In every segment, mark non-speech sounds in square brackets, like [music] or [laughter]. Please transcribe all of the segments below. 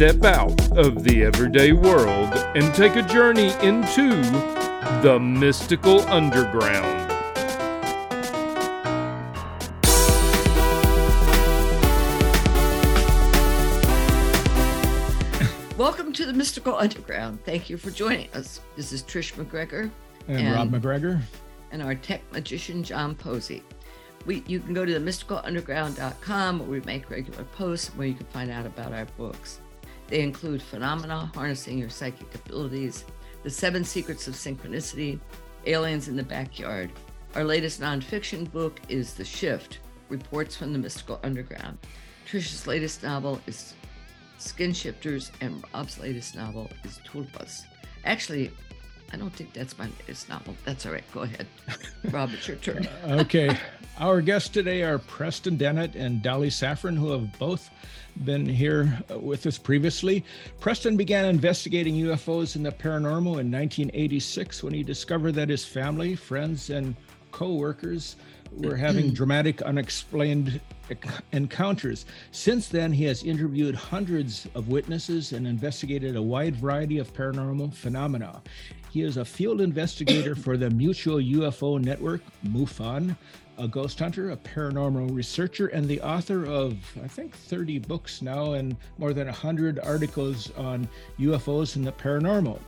Step out of the everyday world and take a journey into the mystical underground. Welcome to the Mystical Underground. Thank you for joining us. This is Trish McGregor And, Rob McGregor. and our tech magician, John Posey. We, you can go to themysticalunderground.com where we make regular posts where you can find out about our books. They include Phenomena, Harnessing Your Psychic Abilities, The Seven Secrets of Synchronicity, Aliens in the Backyard. Our latest nonfiction book is The Shift Reports from the Mystical Underground. Trish's latest novel is Skin Shifters, and Rob's latest novel is Tulpas. Actually, I don't think that's my latest novel. That's all right. Go ahead. [laughs] Rob, it's your turn. Okay. Our guests today are Preston Dennett and Dolly Safran, who have both been here uh, with us previously. Preston began investigating UFOs and the paranormal in 1986 when he discovered that his family, friends, and co workers were [clears throat] having dramatic, unexplained encounters. Since then, he has interviewed hundreds of witnesses and investigated a wide variety of paranormal phenomena. He is a field investigator [clears throat] for the Mutual UFO Network, MUFON, a ghost hunter, a paranormal researcher, and the author of, I think, 30 books now and more than 100 articles on UFOs and the paranormal.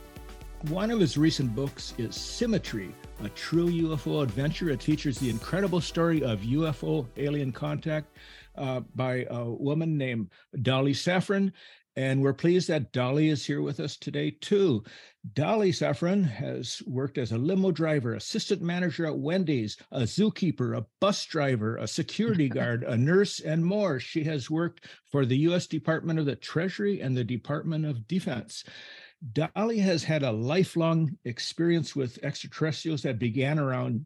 One of his recent books is Symmetry, a true UFO adventure. It features the incredible story of UFO alien contact uh, by a woman named Dolly Safran. And we're pleased that Dolly is here with us today, too. Dolly Safran has worked as a limo driver, assistant manager at Wendy's, a zookeeper, a bus driver, a security [laughs] guard, a nurse, and more. She has worked for the U.S. Department of the Treasury and the Department of Defense. Dolly has had a lifelong experience with extraterrestrials that began around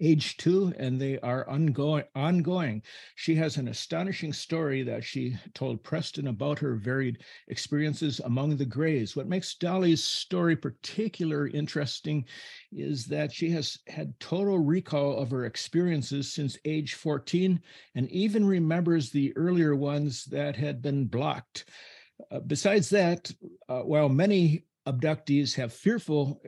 age two and they are ongoing she has an astonishing story that she told preston about her varied experiences among the grays what makes dolly's story particularly interesting is that she has had total recall of her experiences since age 14 and even remembers the earlier ones that had been blocked. Uh, besides that uh, while many abductees have fearful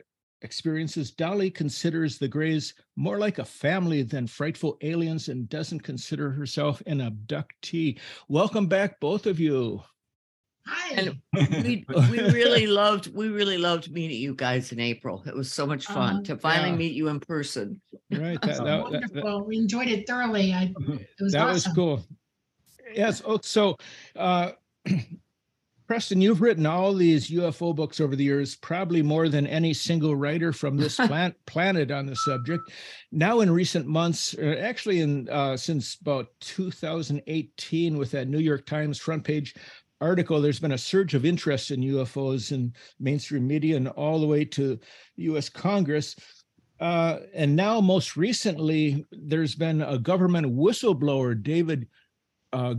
experiences, Dolly considers the Greys more like a family than frightful aliens and doesn't consider herself an abductee. Welcome back, both of you. Hi. And we, [laughs] we really loved we really loved meeting you guys in April. It was so much fun Uh-huh. to finally Yeah. meet you in person. Right. That was That, that- that- wonderful. we enjoyed it thoroughly. I, it was that awesome. was cool. Yes. Oh, so, uh, [clears throat] Preston, you've written all these UFO books over the years, probably more than any single writer from this [laughs] plant, planet on the subject. Now, in recent months, uh, actually, in uh, since about 2018, with that New York Times front page article, there's been a surge of interest in UFOs in mainstream media and all the way to U.S. Congress. Uh, and now, most recently, there's been a government whistleblower, David uh,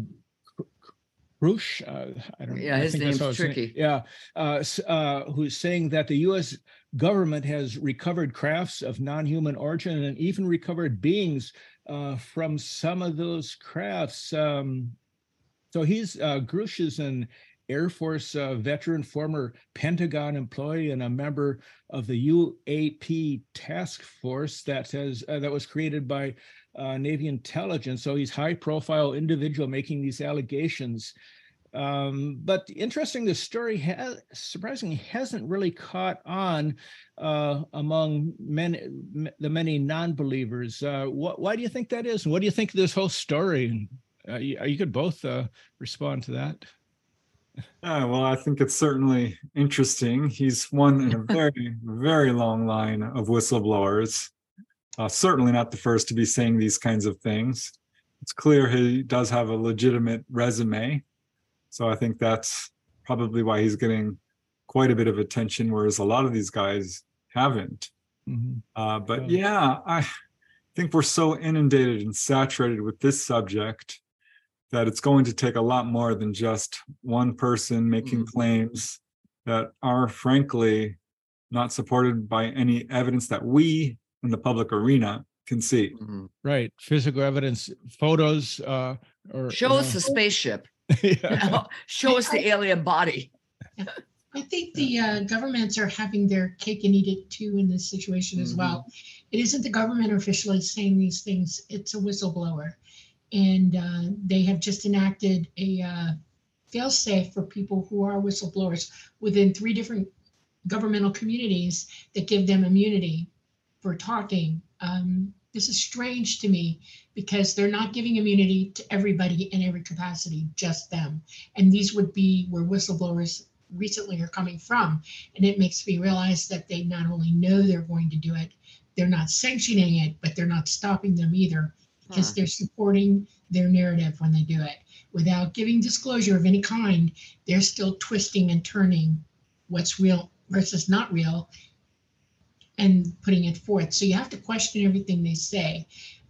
Grush. Uh, I don't. Yeah, I his name's how his name- tricky. Yeah, uh, uh, who's saying that the U.S. government has recovered crafts of non-human origin and even recovered beings uh, from some of those crafts. Um, so he's uh, Grush is an Air Force uh, veteran, former Pentagon employee, and a member of the UAP task force that has uh, that was created by uh, Navy intelligence. So he's high-profile individual making these allegations. Um, but interesting, the story has surprisingly hasn't really caught on uh, among many m- the many non-believers. Uh, wh- why do you think that is? And what do you think of this whole story? Uh, you, you could both respond to that. Yeah, well, I think it's certainly interesting. He's one in a [laughs] very, very long line of whistleblowers. Uh, certainly not the first to be saying these kinds of things. It's clear he does have a legitimate resume. So I think that's probably why he's getting quite a bit of attention, whereas a lot of these guys haven't. Mhm. Uh, but Yeah. yeah, I think we're so inundated and saturated with this subject that it's going to take a lot more than just one person making Mhm. claims that are frankly not supported by any evidence that we in the public arena can see. Mhm. Right. Physical evidence, photos, uh, or Show you us the spaceship. [laughs] yeah. Show us the alien body. I think the uh, governments are having their cake and eat it too in this situation as well. It isn't the government officially saying these things, it's a whistleblower. And uh, they have just enacted a uh, fail-safe for people who are whistleblowers within three different governmental communities that give them immunity for talking. Um, this is strange to me because they're not giving immunity to everybody in every capacity, just them. And these would be where whistleblowers recently are coming from. And it makes me realize that they not only know they're going to do it, they're not sanctioning it, but they're not stopping them either because Huh. they're supporting their narrative when they do it. Without giving disclosure of any kind, they're still twisting and turning what's real versus not real and putting it forth. So you have to question everything they say.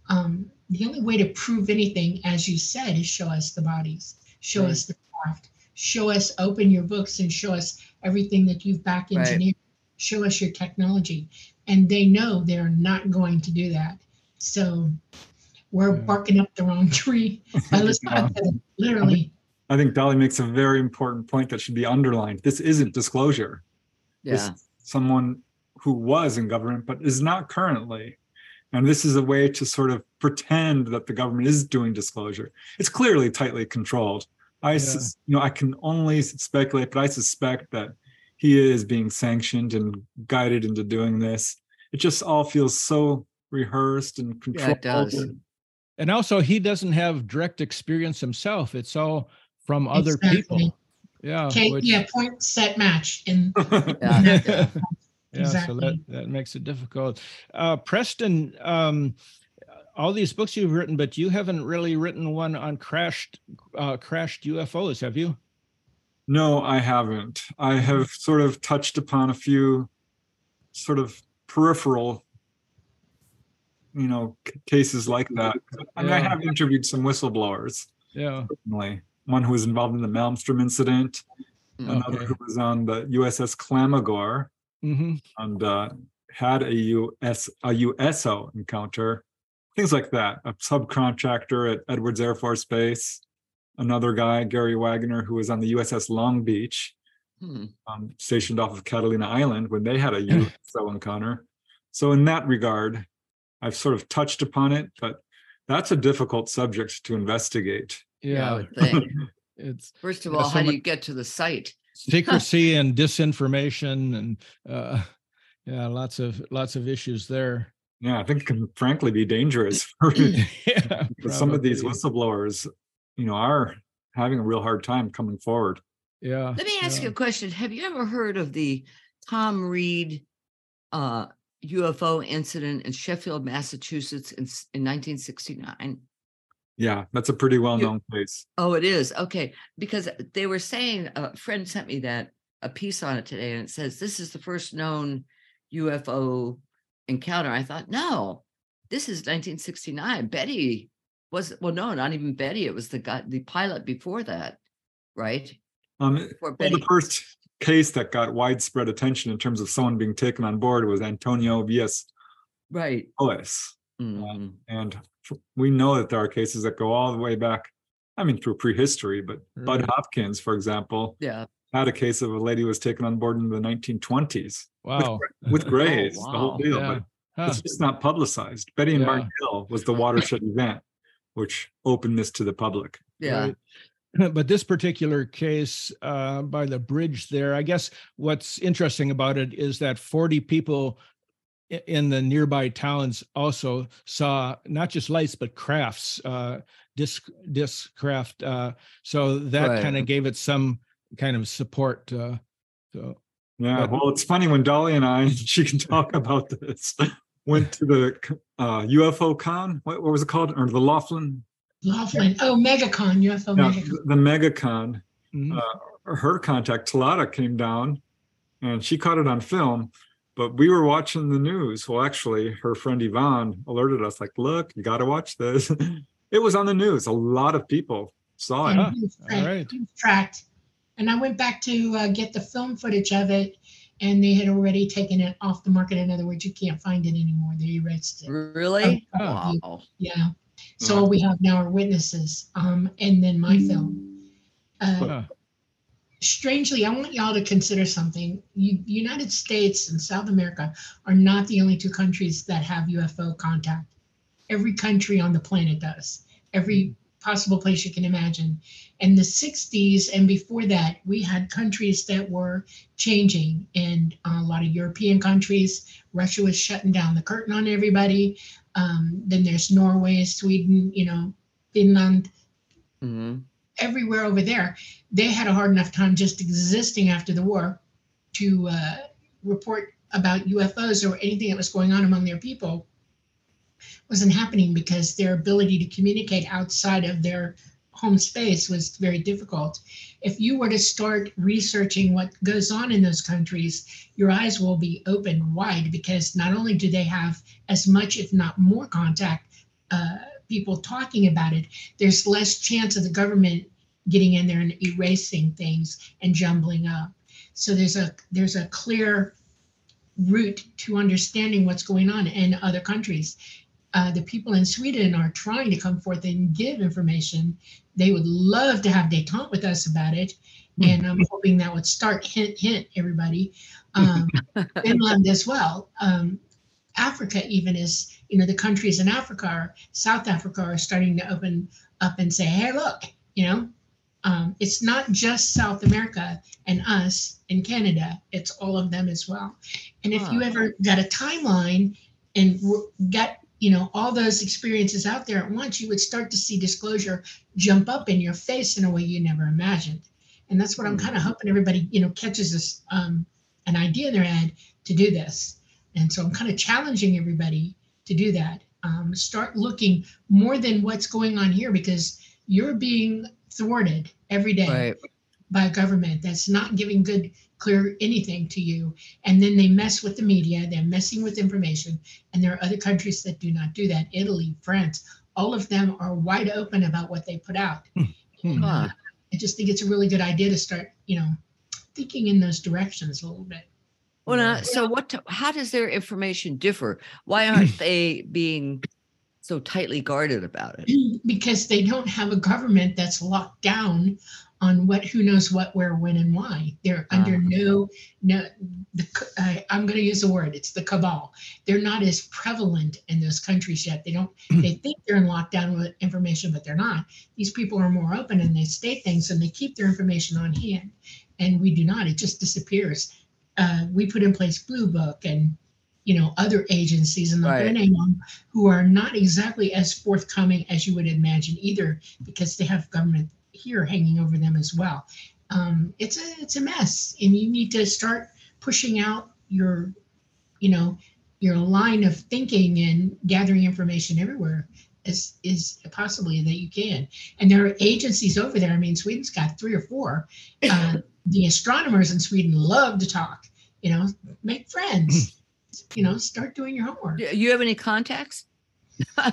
Um, the only way to prove anything, as you said, is show us the bodies, show Right. us the craft, show us, open your books and show us everything that you've back Right. engineered, show us your technology. And they know they're not going to do that. So we're barking up the wrong tree by listening to them, literally. I think Dolly makes a very important point that should be underlined. This isn't disclosure. This Yeah. is someone who was in government but is not currently. And this is a way to sort of pretend that the government is doing disclosure. It's clearly tightly controlled. I, Yeah. sus- you know, I can only speculate, but I suspect that he is being sanctioned and guided into doing this. It just all feels so rehearsed and controlled. Yeah, it does. And also, he doesn't have direct experience himself. It's all from other Exactly. people. Yeah. Okay, which- yeah, point set match. in [laughs] Yeah, yeah. [laughs] yeah, so that that makes it difficult. Uh, Preston, um, all these books you've written, but you haven't really written one on crashed uh, crashed UFOs, have you? No, I haven't. I have sort of touched upon a few sort of peripheral, you know, cases like that. I mean, I have interviewed some whistleblowers, Yeah. certainly. One who was involved in the Malmstrom incident, another who was on the USS Clamagore hmm and uh, had a US a USO encounter, things like that. A subcontractor at Edwards Air Force Base, another guy, Gary Wagner, who was on the USS Long Beach, Hmm. um, stationed off of Catalina Island when they had a [laughs] USO encounter. So in that regard, I've sort of touched upon it, but that's a difficult subject to investigate. Yeah, I Yeah. would think. [laughs] It's First of Yeah, all, so how do you get to the site? secrecy [laughs] and disinformation and uh, yeah, lots of lots of issues there. Yeah, I think it can frankly be dangerous [clears throat] for [laughs] yeah, because some of these whistleblowers, you know, are having a real hard time coming forward. Yeah. Let me ask yeah. you a question. Have you ever heard of the Tom Reed uh, UFO incident in Sheffield, Massachusetts in, in 1969? Yeah, that's a pretty well-known case. Oh, it is. Okay. Because they were saying, a friend sent me that a piece on it today, and it says this is the first known UFO encounter. I thought, no, this is 1969. Betty was, well, no, not even Betty. It was the guy, the pilot before that, right? Um, Before well, the first case that got widespread attention in terms of someone being taken on board was Antonio Villas Right. Boas. Mhm. And f- we know that there are cases that go all the way back, I mean, through prehistory, but Bud Hopkins, for example, Yeah. had a case of a lady who was taken on board in the 1920s Wow. with [laughs] grays, the wow. whole deal. Yeah. But Huh. it's just not publicized. Betty and Yeah. Barney Hill was the watershed [laughs] event, which opened this to the public. Yeah. Right. [clears throat] But this particular case uh, by the bridge there, I guess what's interesting about it is that 40 people in the nearby towns also saw not just lights but crafts, uh, disc disc craft. Uh, so that Right. kind of gave it some kind of support. Uh, so Yeah, But- well, it's funny when Dolly and I, [laughs] she can talk [laughs] about this, went to the uh, UFO con. What, what was it called? Or the Laughlin? Laughlin, oh, MegaCon, UFO Yeah, MegaCon. the, the MegaCon. mhm. Uh, her contact, Talata, came down and she caught it on film. But we were watching the news. Well, actually, her friend Yvonne alerted us, like, "Look, you got to watch this." [laughs] it was on the news. A lot of people saw it. Yeah. And he tracked- right. tracked. And I went back to uh, get the film footage of it, and they had already taken it off the market. In other words, you can't find it anymore. They erased it. Really? Oh. Wow. Yeah. So all we have now are witnesses, um, and then my film. Uh, Huh. strangely, I want y'all to consider something. U- United States and South America are not the only two countries that have UFO contact. Every country on the planet does. Every possible place you can imagine. In the 60s and before that, we had countries that were changing, and a lot of European countries. Russia was shutting down the curtain on everybody. Um, then there's Norway, Sweden, you know, Finland, hmm everywhere over there, they had a hard enough time just existing after the war to uh, report about UFOs or anything that was going on among their people wasn't happening because their ability to communicate outside of their home space was very difficult. If you were to start researching what goes on in those countries, your eyes will be opened wide because not only do they have as much, if not more, contact uh, people talking about it, there's less chance of the government getting in there and erasing things and jumbling up. So there's a there's a clear route to understanding what's going on in other countries. Uh, the people in Sweden are trying to come forth and give information. They would love to have detente with us about it, and I'm hoping that would start hint hint everybody. Um, [laughs] Finland as well. Um, Africa even is, you know, the countries in Africa, are, South Africa are starting to open up and say, hey, look, you know, um, it's not just South America and us in Canada, it's all of them as well. And if you ever got a timeline and got, you know, all those experiences out there at once, you would start to see disclosure jump up in your face in a way you never imagined. And that's what I'm kind of hoping everybody, you know, catches this um, an idea in their head to do this. And so I'm kind of challenging everybody to do that. Um, start looking more than what's going on here because you're being thwarted every day Right. By a government that's not giving good, clear anything to you. And then they mess with the media, they're messing with information. And there are other countries that do not do that Italy, France, all of them are wide open about what they put out. And, uh, I just think it's a really good idea to start, you know, thinking in those directions a little bit. Well, now, so what? How does their information differ? Why aren't [clears throat] they being so tightly guarded about it? because they don't have a government that's locked down on what who knows what where when and why. They're under Ah. no no the I, i'm going to use a word it's the cabal. They're not as prevalent in those countries yet. They don't [clears throat] they think they're in lockdown with information but they're not. These people are more open and they state things and they keep their information on hand and we do not. It just disappears. Uh, we put in place blue book and you know other agencies and going Right. who are not exactly as forthcoming as you would imagine either because they have government here hanging over them as well. Um, it's a it's a mess and you need to start pushing out your you know your line of thinking and gathering information everywhere as is possibly that you can. And there are agencies over there. I mean sweden's got three or four. [laughs] Uh, the astronomers in sweden love to talk you know make friends you know start doing your homework. Do you have any contacts? [laughs]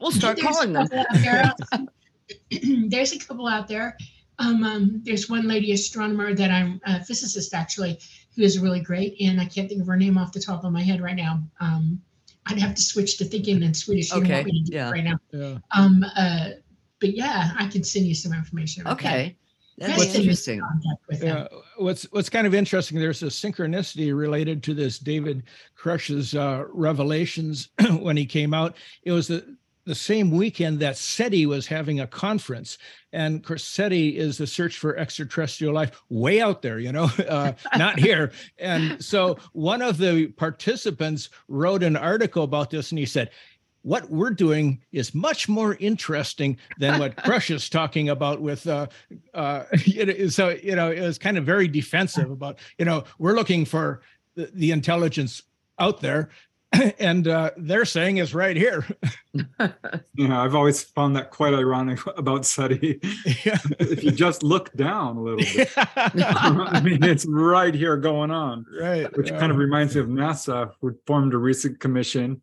We'll start calling them. [laughs] couple out [clears throat] there. there's a couple out there. Um, um, there's one lady astronomer that I'm a physicist actually, who is really great, and I can't think of her name off the top of my head right now. Um, I'd have to switch to thinking in Swedish. You don't Okay, me to do it yeah. right now. Yeah. Um, uh, but yeah, I can send you some information. about that. Okay, that's Best thing is interesting. with. Yeah, what's what's kind of interesting, there's a synchronicity related to this David Grush's uh, revelations [clears throat] when he came out. It was the the same weekend that SETI was having a conference, and of course SETI is the search for extraterrestrial life way out there, you know, [laughs] uh, not here. And so one of the participants wrote an article about this, and he said. What we're doing is much more interesting than what [laughs] Grush is talking about with uh, uh, [laughs] so you know it was kind of very defensive about you know we're looking for the, the intelligence out there [coughs] and uh, they're saying is right here. [laughs] Yeah, I've always found that quite ironic about SETI. yeah. [laughs] if you just look down a little bit, [laughs] I mean, it's right here going on. right. which kind of reminds me of NASA, who formed a recent commission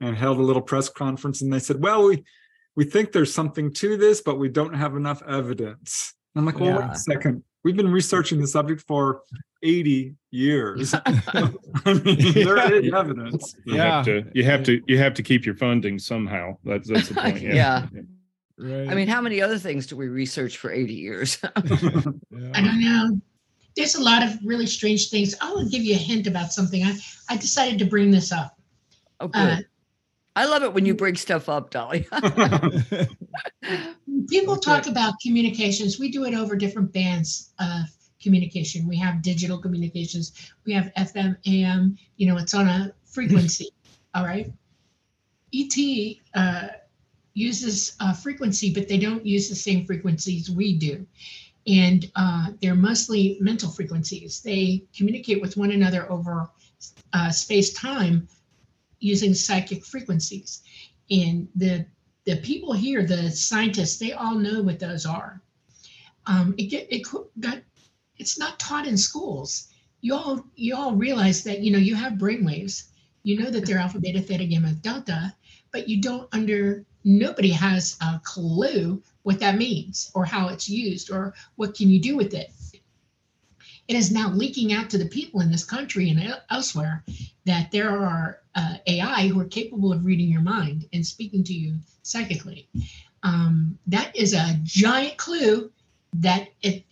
and held a little press conference, and they said, "Well, we we think there's something to this, but we don't have enough evidence." And I'm like, "Well, wait a second. We've been researching the subject for 80 years. [laughs] I mean, there is evidence." You Yeah. have to you have to you have to keep your funding somehow. That's that's the point. Yeah. [laughs] right. I mean, how many other things do we research for 80 years? [laughs] I don't know. There's a lot of really strange things. I'll give you a hint about something. I, I decided to bring this up. oh. Uh, I love it when you bring stuff up, Dolly. [laughs] People Okay. talk about communications. We do it over different bands of communication. We have digital communications. We have FM, AM. You know, it's on a frequency. [laughs] all right. ET uh, uses a frequency, but they don't use the same frequencies we do. And uh, they're mostly mental frequencies. They communicate with one another over uh, space time using psychic frequencies. And the the people here, the scientists, they all know what those are. Um, it get it got it's not taught in schools. You all you all realize that you know you have brainwaves. You know that they're alpha, beta, theta, gamma, delta, but you don't under nobody has a clue what that means or how it's used or what can you do with it. It is now leaking out to the people in this country and elsewhere that there are uh, AI who are capable of reading your mind and speaking to you psychically. Um, that is a giant clue that it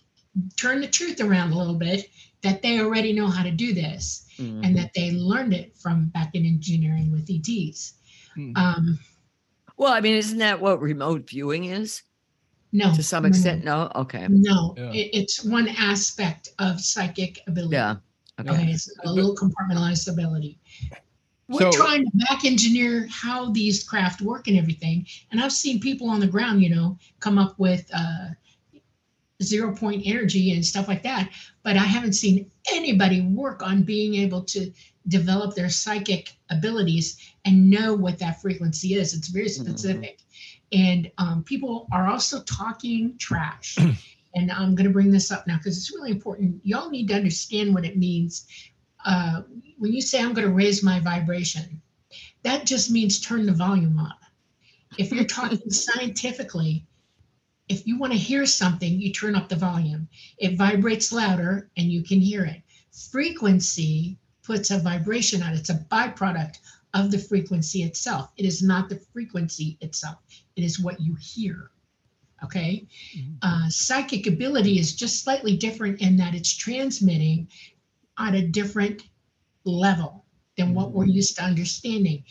turned the truth around a little bit that they already know how to do this Mhm. and that they learned it from back in engineering with ETs. Mhm. Um, well, I mean, isn't that what remote viewing is no, to some no, no, extent? No. Okay. No, Yeah. it, it's one aspect of psychic ability. Yeah. Okay. Okay, it's a little compartmentalized ability. We're So- trying to back engineer how these craft work and everything. And I've seen people on the ground, you know, come up with uh, zero point energy and stuff like that. But I haven't seen anybody work on being able to develop their psychic abilities and know what that frequency is. It's very specific. And um, people are also talking trash. [clears throat] and I'm going to bring this up now because it's really important. Y'all need to understand what it means. Uh, when you say I'm going to raise my vibration, that just means turn the volume up. If you're talking [laughs] scientifically, if you want to hear something, you turn up the volume. It vibrates louder and you can hear it. Frequency puts a vibration out, it's a byproduct of the frequency itself. It is not the frequency itself, it is what you hear. Okay. Uh, psychic ability is just slightly different in that it's transmitting on a different level than what we're used to understanding.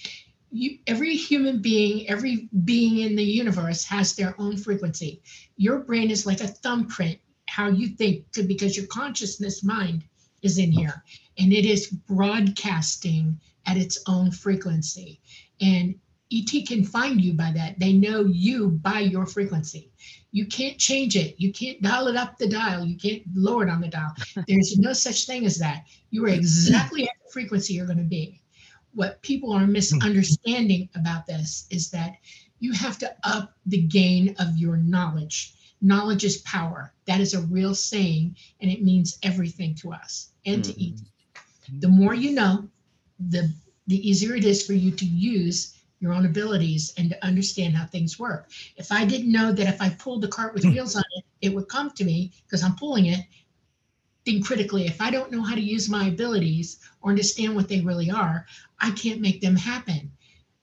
You, every human being, every being in the universe has their own frequency. Your brain is like a thumbprint, how you think, because your consciousness mind is in here and it is broadcasting at its own frequency. And ET can find you by that. They know you by your frequency. You can't change it. You can't dial it up the dial. You can't lower it on the dial. [laughs] There's no such thing as that. You are exactly at the frequency you're going to be. What people are misunderstanding about this is that you have to up the gain of your knowledge. Knowledge is power. That is a real saying, and it means everything to us and to ET. Mm-hmm. The more you know, the the easier it is for you to use your own abilities and to understand how things work. If I didn't know that if I pulled the cart with hmm. wheels on it, it would come to me because I'm pulling it, think critically. If I don't know how to use my abilities or understand what they really are, I can't make them happen.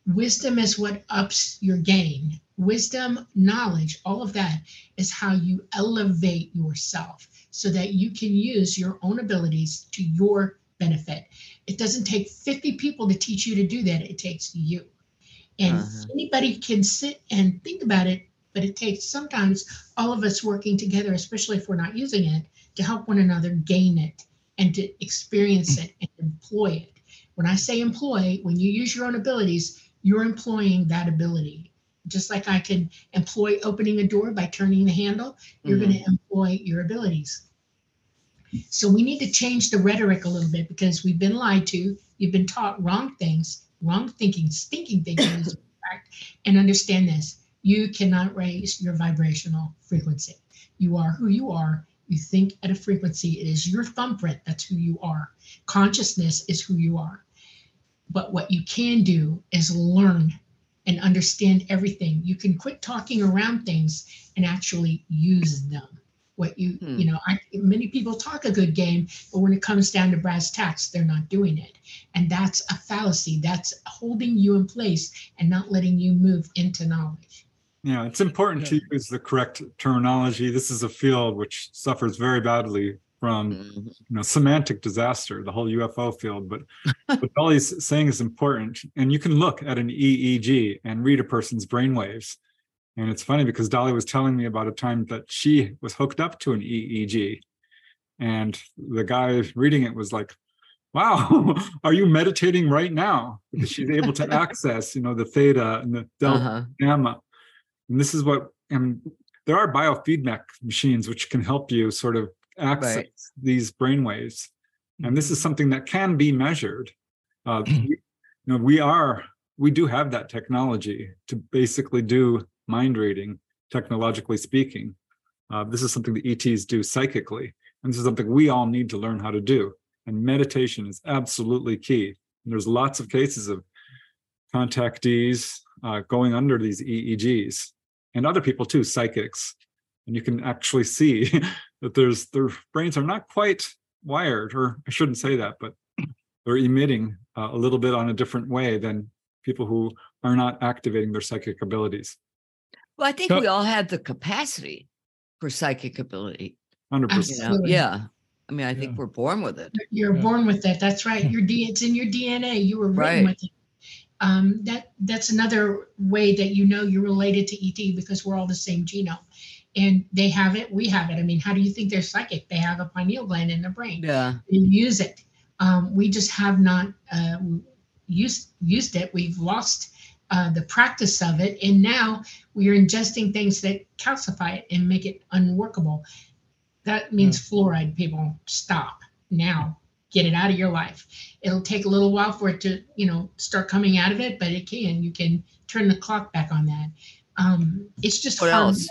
Wisdom is what ups your gain. Wisdom, knowledge, all of that is how you elevate yourself so that you can use your own abilities to your benefit. It doesn't take 50 people to teach you to do that, it takes you. And Uh-huh. anybody can sit and think about it, but it takes sometimes all of us working together, especially if we're not using it, to help one another gain it and to experience it and employ it. When I say employ, when you use your own abilities, you're employing that ability. Just like I can employ opening a door by turning the handle, you're Mhm. going to employ your abilities. So we need to change the rhetoric a little bit because we've been lied to, you've been taught wrong things, wrong thinking, stinking thinking is fact. And understand this you cannot raise your vibrational frequency. You are who you are. You think at a frequency. It is your thumbprint. That's who you are. Consciousness is who you are. But what you can do is learn and understand everything. You can quit talking around things and actually use them. What you, Hmm. you know, I, many people talk a good game, but when it comes down to brass tacks, they're not doing it. And that's a fallacy. That's holding you in place and not letting you move into knowledge. Yeah, it's important to use the correct terminology. This is a field which suffers very badly from Mhm. you know semantic disaster, the whole UFO field. But [laughs] what Dolly's saying is important, and you can look at an EEG and read a person's brainwaves. And it's funny because Dolly was telling me about a time that she was hooked up to an EEG, and the guy reading it was like, "Wow, [laughs] are you meditating right now?" Because she's able to [laughs] access, you know, the theta and the delta Uh-huh. gamma. And this is what, and there are biofeedback machines which can help you sort of access Right. these brainwaves. And this is something that can be measured. Uh, [clears throat] you know, we are, we do have that technology to basically do mind reading, technologically speaking. Uh, this is something the ETs do psychically. And this is something we all need to learn how to do. And meditation is absolutely key. And there's lots of cases of contactees uh, going under these EEGs and other people too, psychics. And you can actually see [laughs] that there's their brains are not quite wired, or I shouldn't say that, but they're emitting uh, a little bit on a different way than people who are not activating their psychic abilities. Well, I think So- we all have the capacity for psychic ability. 100%. You know? Yeah. I mean, I think Yeah. we're born with it. You're Yeah. born with it. That's right. Your D, it's in your DNA. You were written Right. with it. Um, that that's another way that you know you're related to ET because we're all the same genome, and they have it. We have it. I mean, how do you think they're psychic? They have a pineal gland in their brain. Yeah. They use it. Um, we just have not uh, used used it. We've lost uh, the practice of it, and now we are ingesting things that calcify it and make it unworkable. That means fluoride. People stop now. Get it out of your life. It'll take a little while for it to, you know, start coming out of it, but it can. You can turn the clock back on that. Um, it's just What harmful. else?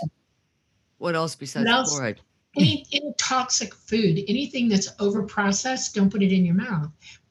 What else besides else? fluoride? Any, any toxic food, anything that's over processed, don't put it in your mouth.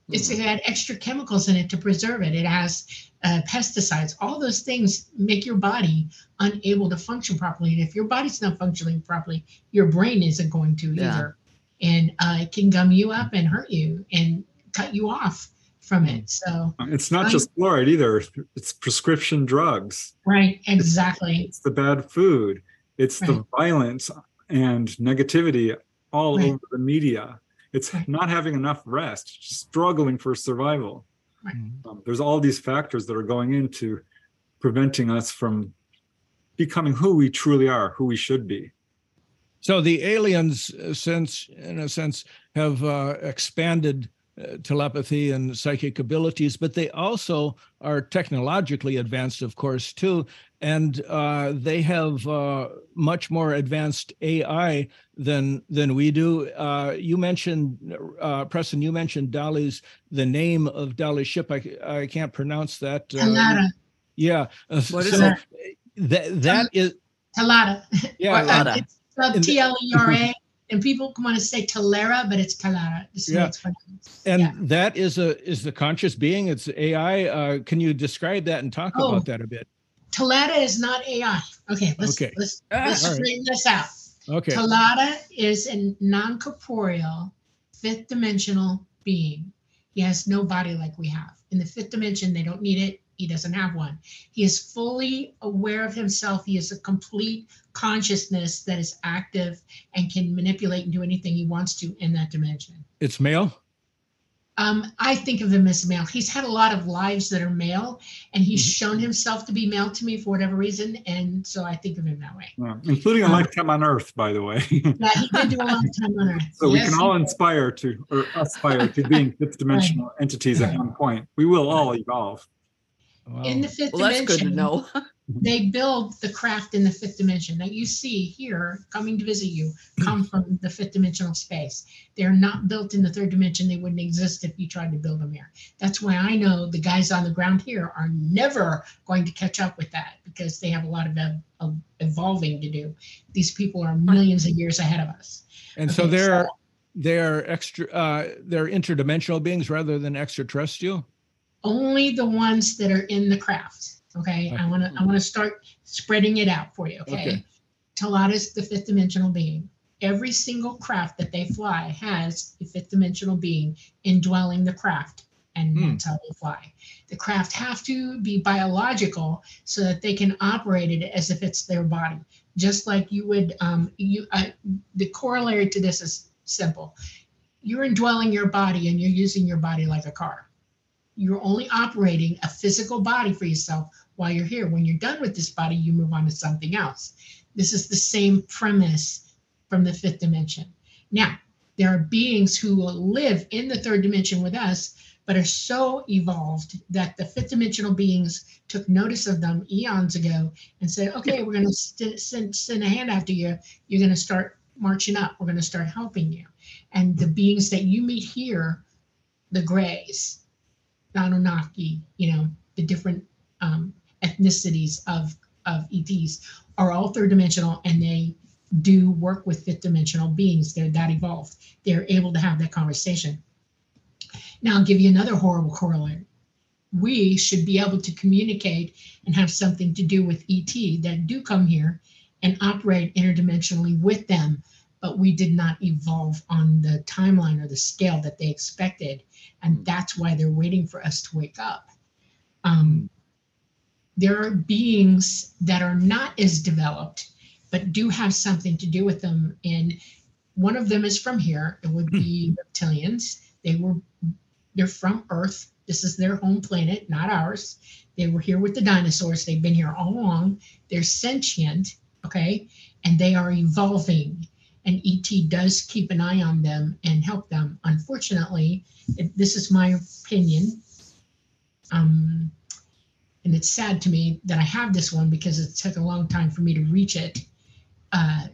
It's Hmm. it had extra chemicals in it to preserve it. It has uh, pesticides. All those things make your body unable to function properly. And if your body's not functioning properly, your brain isn't going to Yeah. either. And uh, it can gum you up and hurt you and cut you off from it. So, It's not I- just fluoride either, it's prescription drugs. right, exactly. it's the bad food it's the violence and negativity all Right. over the media it's not having enough rest struggling for survival. Right. um, there's all these factors that are going into preventing us from becoming who we truly are who we should be. So the aliens, uh, since in a sense, have uh, expanded uh, telepathy and psychic abilities, but they also are technologically advanced, of course, too, and uh, they have uh, much more advanced AI than than we do. Uh, you mentioned uh, Preston. You mentioned Dolly's the name of Dolly's ship. I I can't pronounce that. uh, yeah. What is so that? That that is Talata. yeah. Or, Talata. It's the- T L E R A, and people want to say Talera, but it's Talata. This Yeah. it's. And Yeah. that is a is the conscious being. It's AI. Uh, can you describe that and talk Oh. about that a bit? Talata is not AI. Okay, let's Okay. let's, Ah, let's all right. straighten this out. Okay. Talata is a non-corporeal, fifth dimensional being. He has no body like we have. In the fifth dimension, they don't need it. He doesn't have one. He is fully aware of himself. He is a complete consciousness that is active and can manipulate and do anything he wants to in that dimension. It's male. Um, I think of him as male. He's had a lot of lives that are male, and he's Mhm. shown himself to be male to me for whatever reason, and so I think of him that way. including a lifetime on earth by the way [laughs] Yeah, he did do a long time on Earth. [laughs] so we can all inspire to or aspire to being fifth dimensional entities at one point we will all evolve Wow. in the fifth Well, that's dimension. good to know. [laughs] they build the craft in the fifth dimension that you see here coming to visit you come from the fifth dimensional space. They're not built in the third dimension. They wouldn't exist if you tried to build them here. That's why I know the guys on the ground here are never going to catch up with that because they have a lot of, ev- of evolving to do. These people are millions of years ahead of us. And so they're they're extra uh they're interdimensional beings rather than extraterrestrial. Only the ones that are in the craft. Okay, I want to I want to start spreading it out for you. Okay, Okay. Talata's the fifth dimensional being. Every single craft that they fly has a fifth dimensional being indwelling the craft, and that's how they fly. The craft have to be biological so that they can operate it as if it's their body, just like you would. Um, you uh, the corollary to this is simple. You're indwelling your body and you're using your body like a car you're only operating a physical body for yourself while you're here. When you're done with this body, you move on to something else. This is the same premise from the fifth dimension. Now, there are beings who will live in the third dimension with us, but are so evolved that the fifth dimensional beings took notice of them eons ago and said, okay, we're going to st- send, send a hand after you. You're going to start marching up. We're going to start helping you. And the beings that you meet here, the grays, Anunnaki, you know, the different um, ethnicities of of ETs are all third dimensional, and they do work with fifth dimensional beings. They're that evolved. They're able to have that conversation. Now, I'll give you another horrible corollary. We should be able to communicate and have something to do with ET that do come here and operate interdimensionally with them, but we did not evolve on the timeline or the scale that they expected and mm. that's why they're waiting for us to wake up. Um, mm. there are beings that are not as developed, but do have something to do with them. And one of them is from here. It would hmm. be reptilians. They were they're from Earth. This is their home planet, not ours. They were here with the dinosaurs. They've been here all along. They're sentient, okay, and they are evolving. And ET does keep an eye on them and help them. Unfortunately, it- this is my opinion. Um, and it's sad to me that I have this one because it took a long time for me to reach it. Uh,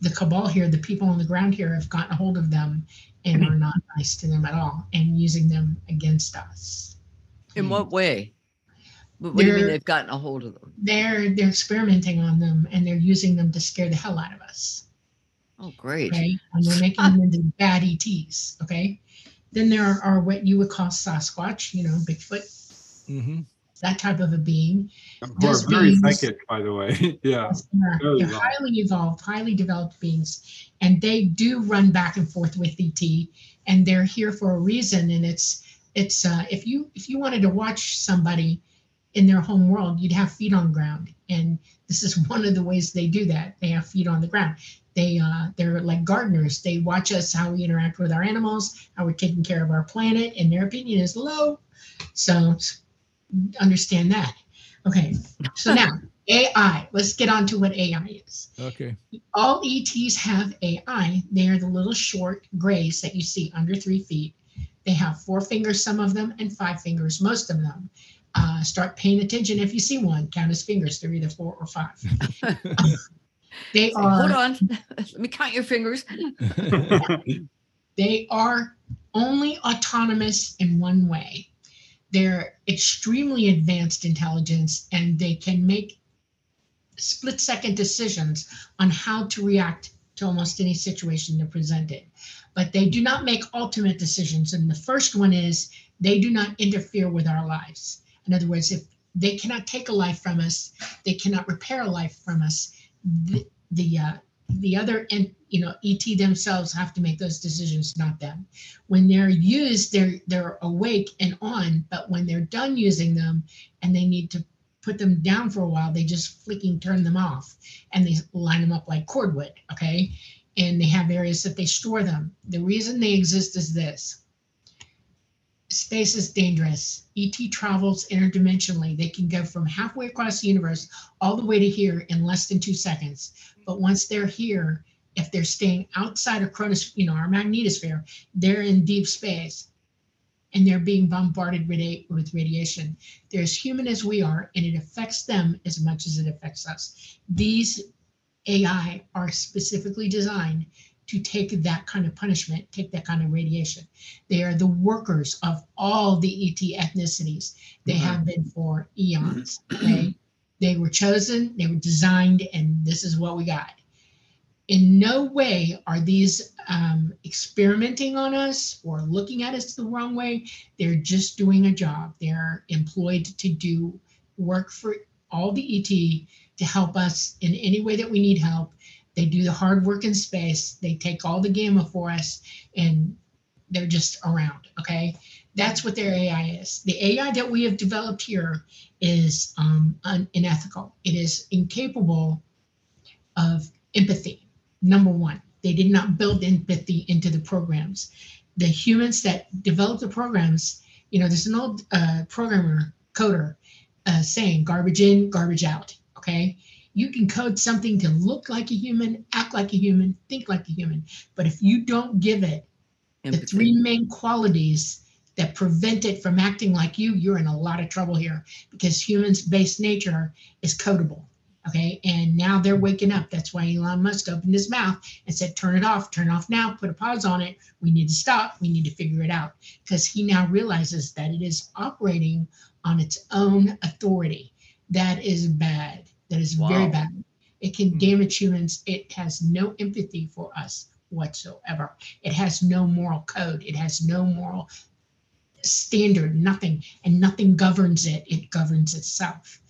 the cabal here, the people on the ground here, have gotten a hold of them and are not nice to them at all and using them against us. In what way? What, do you mean they've gotten a hold of them? They're they're experimenting on them and they're using them to scare the hell out of us. Oh, great. Okay, and they're making them into bad ETs. Okay, then there are, are what you would call Sasquatch, you know, Bigfoot, hmm that type of a being. Who are Those very beings- psychic, by the way. [laughs] yeah. They're, they're well. highly evolved, highly developed beings, and they do run back and forth with ET, and they're here for a reason. And it's it's uh, if you if you wanted to watch somebody in their home world, you'd have feet on the ground, and this is [laughs] one of the ways they do that. They have feet on the ground. They uh, they're like gardeners. They watch us how we interact with our animals, how we're taking care of our planet, and their opinion is low. So understand that. Okay, so [laughs] now AI. Let's get on to what AI is. Okay. All ETs have AI. They are the little short grays that you see under three feet. They have four fingers, some of them, and five fingers, most of them. Uh, start paying attention if you see one. Count his fingers. They're either four or five. [laughs] [laughs] they Say, Hold on. [laughs] Let me count your fingers. [laughs] they are only autonomous in one way. They're extremely advanced intelligence and they can make split second decisions on how to react to almost any situation they're presented. But they do not make ultimate decisions. And the first one is they do not interfere with our lives. In other words, if they cannot take a life from us, they cannot repair a life from us. The, the uh, the other and you know et themselves have to make those decisions not them. When they're used they're they're awake and on but when they're done using them and they need to put them down for a while they just flicking turn them off and they line them up like cordwood okay? And they have areas that they store them. The reason they exist is this space is dangerous et travels interdimensionally they can go from halfway across the universe all the way to here in less than two seconds but once they're here, if they're staying outside of Cronus, you know, our magnetosphere, they're in deep space. and they're being bombarded with radiation. They're as human as we are, and it affects them as much as it affects us. These AI are specifically designed to take that kind of punishment, take that kind of radiation. They are the workers of all the ET ethnicities. They have been for eons. [clears throat] Okay. They were chosen, they were designed, and this is what we got. In no way are these um, experimenting on us or looking at us the wrong way. They're just doing a job. They're employed to do work for all the ET to help us in any way that we need help. They do the hard work in space. They take all the gamma for us and they're just around. Okay. That's what their AI is. The AI that we have developed here is um, un- unethical. It is incapable of empathy. Number one, they did not build empathy into the programs. The humans that developed the programs, you know, there's an old uh, programmer, coder, uh, saying garbage in, garbage out. Okay. You can code something to look like a human, act like a human, think like a human. But if you don't give it the three main qualities that prevent it from acting like you, you're in a lot of trouble here because humans' base nature is codable. Okay. And now they're waking up. That's why Elon Musk opened his mouth and said, turn it off, turn it off now, put a pause on it. We need to stop. We need to figure it out because he now realizes that it is operating on its own authority. That is bad. That is very bad. It can Hmm. damage humans. It has no empathy for us whatsoever. It has no moral code. It has no moral standard, nothing, and nothing governs it. It governs itself.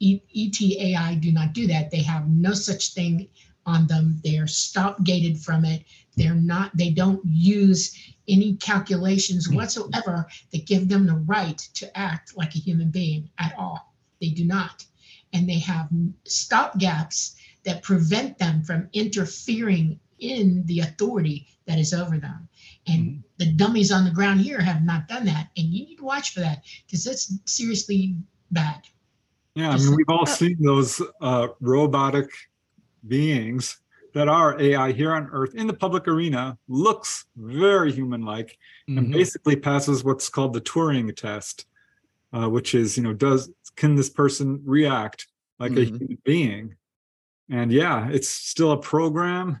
E- ETAI do not do that. They have no such thing on them. They are stop gated from it. They're not, they don't use any calculations whatsoever that give them the right to act like a human being at all. They do not. And they have stop gaps that prevent them from interfering in the authority that is over them. And the dummies on the ground here have not done that. And you need to watch for that because that's seriously bad. Yeah, I Just- mean, we've all seen those uh, robotic beings that are AI here on Earth in the public arena, looks very human-like, and Mhm. basically passes what's called the Turing test, uh, which is, you know, does can this person react like a Mhm. human being? And yeah, it's still a program,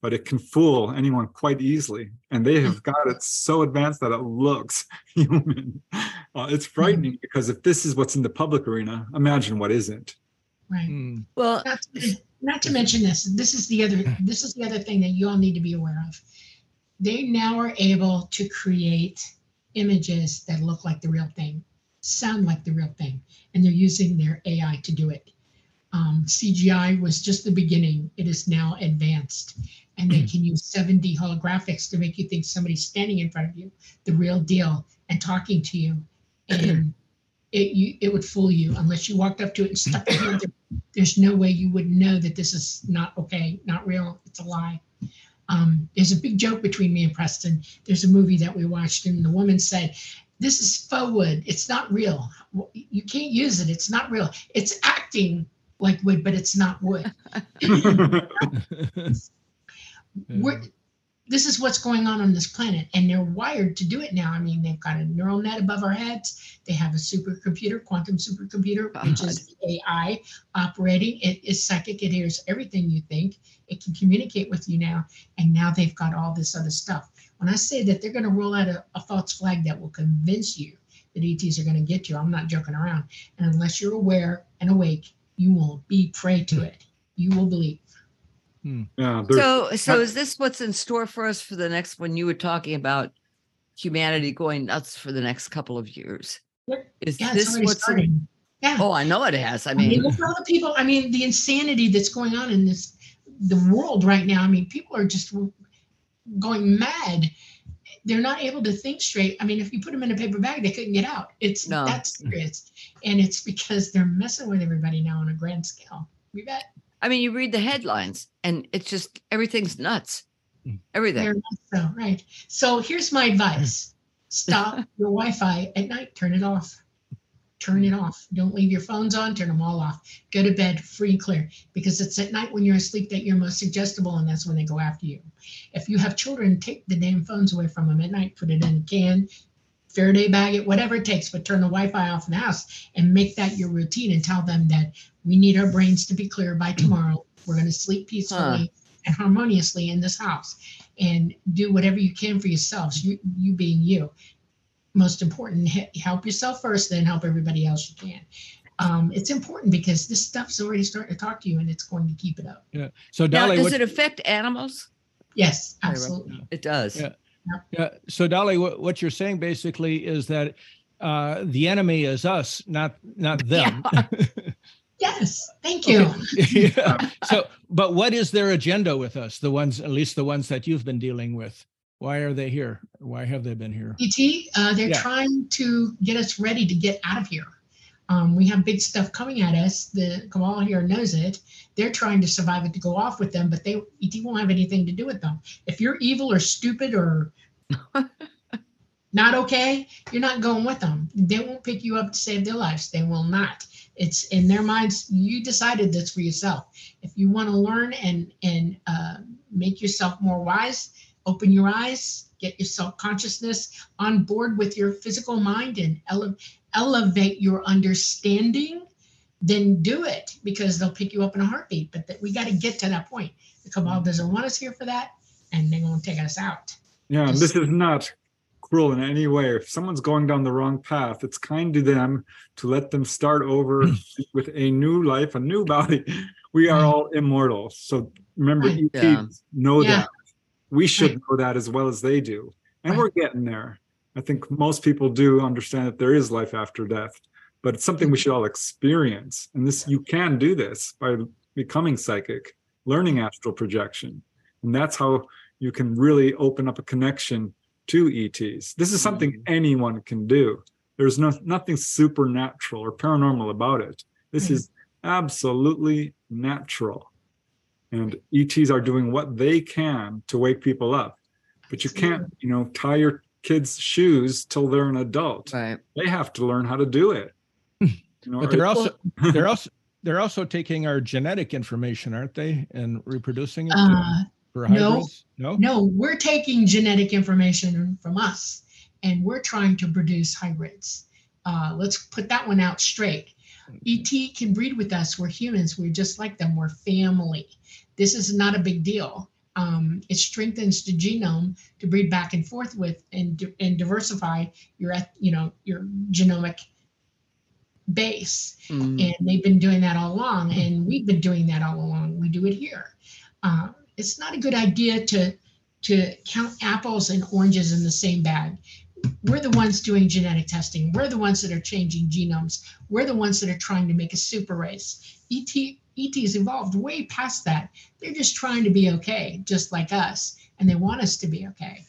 but it can fool anyone quite easily. And they have [laughs] got it so advanced that it looks [laughs] human. Uh, it's frightening because if this is what's in the public arena, imagine what isn't. Right. Mm. Well, Not to, not to mention this, this is the other, [laughs] this is the other thing that you all need to be aware of. They now are able to create images that look like the real thing, sound like the real thing, and they're using their AI to do it. Um, CGI was just the beginning. It is now advanced, and they can use 7D holographics to make you think somebody's standing in front of you, the real deal, and talking to you. And [clears throat] it you it would fool you unless you walked up to it and stuck your hand in there's no way you would know that this is not okay, not real. It's a lie. Um, there's a big joke between me and Preston. There's a movie that we watched, and the woman said, "This is faux wood. It's not real. You can't use it. It's not real. It's acting like wood, but it's not wood." [laughs] [laughs] We're, this is what's going on on this planet, and they're wired to do it now. I mean, they've got a neural net above our heads. They have a supercomputer, quantum supercomputer, which is AI operating. It is psychic. It hears everything you think. It can communicate with you now, and now they've got all this other stuff. When I say that they're going to roll out a, a false flag that will convince you that ETs are going to get you, I'm not joking around. And unless you're aware and awake, you will be prey to hmm. it. You will believe. Hmm. yeah, there's, so so is this what's in store for us for the next when you were talking about humanity going nuts for the next couple of years? Is Yeah, this already what's in, starting. Yeah. Oh, I know it has. I I mean, mean, look at all the people. I mean, the insanity that's going on in this the world right now. I mean, people are just going mad. They're not able to think straight. I mean, if you put them in a paper bag, they couldn't get out. It's No. that serious, and it's because they're messing with everybody now on a grand scale. We bet I mean, you read the headlines and it's just everything's nuts. Everything. they're not so right. So here's my advice: [laughs] stop your Wi-Fi at night. Turn it off. Turn it off. Don't leave your phones on. Turn them all off. Go to bed free and clear because it's at night when you're asleep that you're most suggestible, and that's when they go after you. If you have children, take the damn phones away from them at night. Put it in a can. Faraday bag it, whatever it takes, but turn the Wi-Fi off in the house and make that your routine and tell them that we need our brains to be clear by tomorrow. We're going to sleep peacefully and harmoniously in this house and do whatever you can for yourselves, you, you being you. Most important, help yourself first, then help everybody else you can. Um, it's important because this stuff's already starting to talk to you and it's going to keep it up. Yeah. So Now, Dolly, does what, it affect animals? Yes, Right, right. absolutely. It does. Yeah. yeah, so Dolly, what, what you're saying basically is that uh, the enemy is us, not not them. [laughs] Yes, thank you. Okay. [laughs] yeah. So, but what is their agenda with us? The ones, at least the ones that you've been dealing with. Why are they here? Why have they been here? ET, uh, they're Yeah. trying to get us ready to get out of here. Um, we have big stuff coming at us. The cabal here knows it. They're trying to survive it to go off with them, but they ET won't have anything to do with them. If you're evil or stupid or [laughs] not okay, you're not going with them. They won't pick you up to save their lives. They will not. It's in their minds. You decided this for yourself. If you want to learn and and uh, make yourself more wise, open your eyes, get your self consciousness on board with your physical mind, and ele- elevate your understanding. Then do it because they'll pick you up in a heartbeat. But that we got to get to that point. The cabal mm-hmm. doesn't want us here for that, and they're going to take us out. Yeah, and this is not cruel in any way. If someone's going down the wrong path, it's kind to them to let them start over mm. [laughs] with a new life, a new body. We are mm. all immortal. So remember, Right. ETs Yeah. know Yeah. that. We should know that as well as they do. And we're getting there. I think most people do understand that there is life after death, but it's something we should all experience. And this, you can do this by becoming psychic, learning astral projection. And that's how you can really open up a connection to ETs. This is something anyone can do. There's no nothing supernatural or paranormal about it. This Mhm. is absolutely natural. And ETs are doing what they can to wake people up. But you can't, you know, tie your kids' shoes till they're an adult. Right. They have to learn how to do it. You know, But they're or- also [laughs] they're also they're also taking our genetic information, aren't they, and reproducing it Uh, for no. No. No, we're taking genetic information from us and we're trying to produce hybrids. Uh, let's put that one out straight. ET can breed with us. We're humans. We're just like them. We're family. This is not a big deal. Um, it strengthens the genome to breed back and forth with and and diversify your you know your genomic base Mm. and they've been doing that all along and we've been doing that all along we do it here uh, it's not a good idea to to count apples and oranges in the same bag we're the ones doing genetic testing we're the ones that are changing genomes we're the ones that are trying to make a super race et et has evolved way past that they're just trying to be okay just like us and they want us to be okay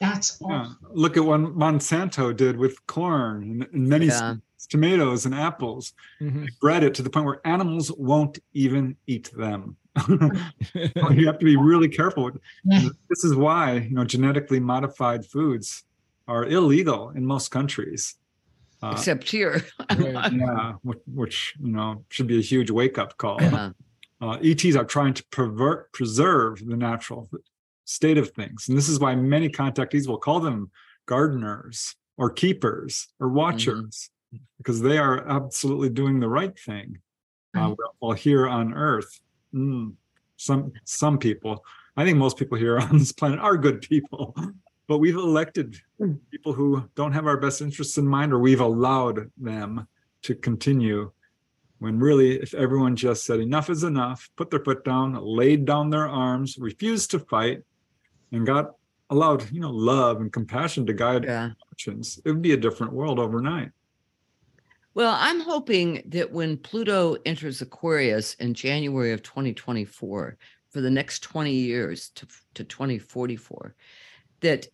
that's all yeah. Look at what Monsanto did with corn and, and many Yeah. tomatoes and apples. Mhm. bred it to the point where animals won't even eat them. [laughs] you have to be really careful. Yeah. This is why you know genetically modified foods are illegal in most countries. Uh, Except here. [laughs] Right. [laughs] yeah, which, which you know should be a huge wake up call. Yeah. Uh, ETs are trying to pervert, preserve the natural state of things, and this is why many contactees will call them gardeners or keepers or watchers because they are absolutely doing the right thing uh, Right. while here on Earth. Mm, some some people, I think most people here [laughs] on this planet are good people, but we've elected hmm. people who don't have our best interests in mind, or we've allowed them to continue. When really, if everyone just said enough is enough, put their foot down, laid down their arms, refused to fight, and got allowed, you know, love and compassion to guide Yeah. actions, it would be a different world overnight. Well, I'm hoping that when Pluto enters Aquarius in January of 2024, for the next 20 years to, to 2044, that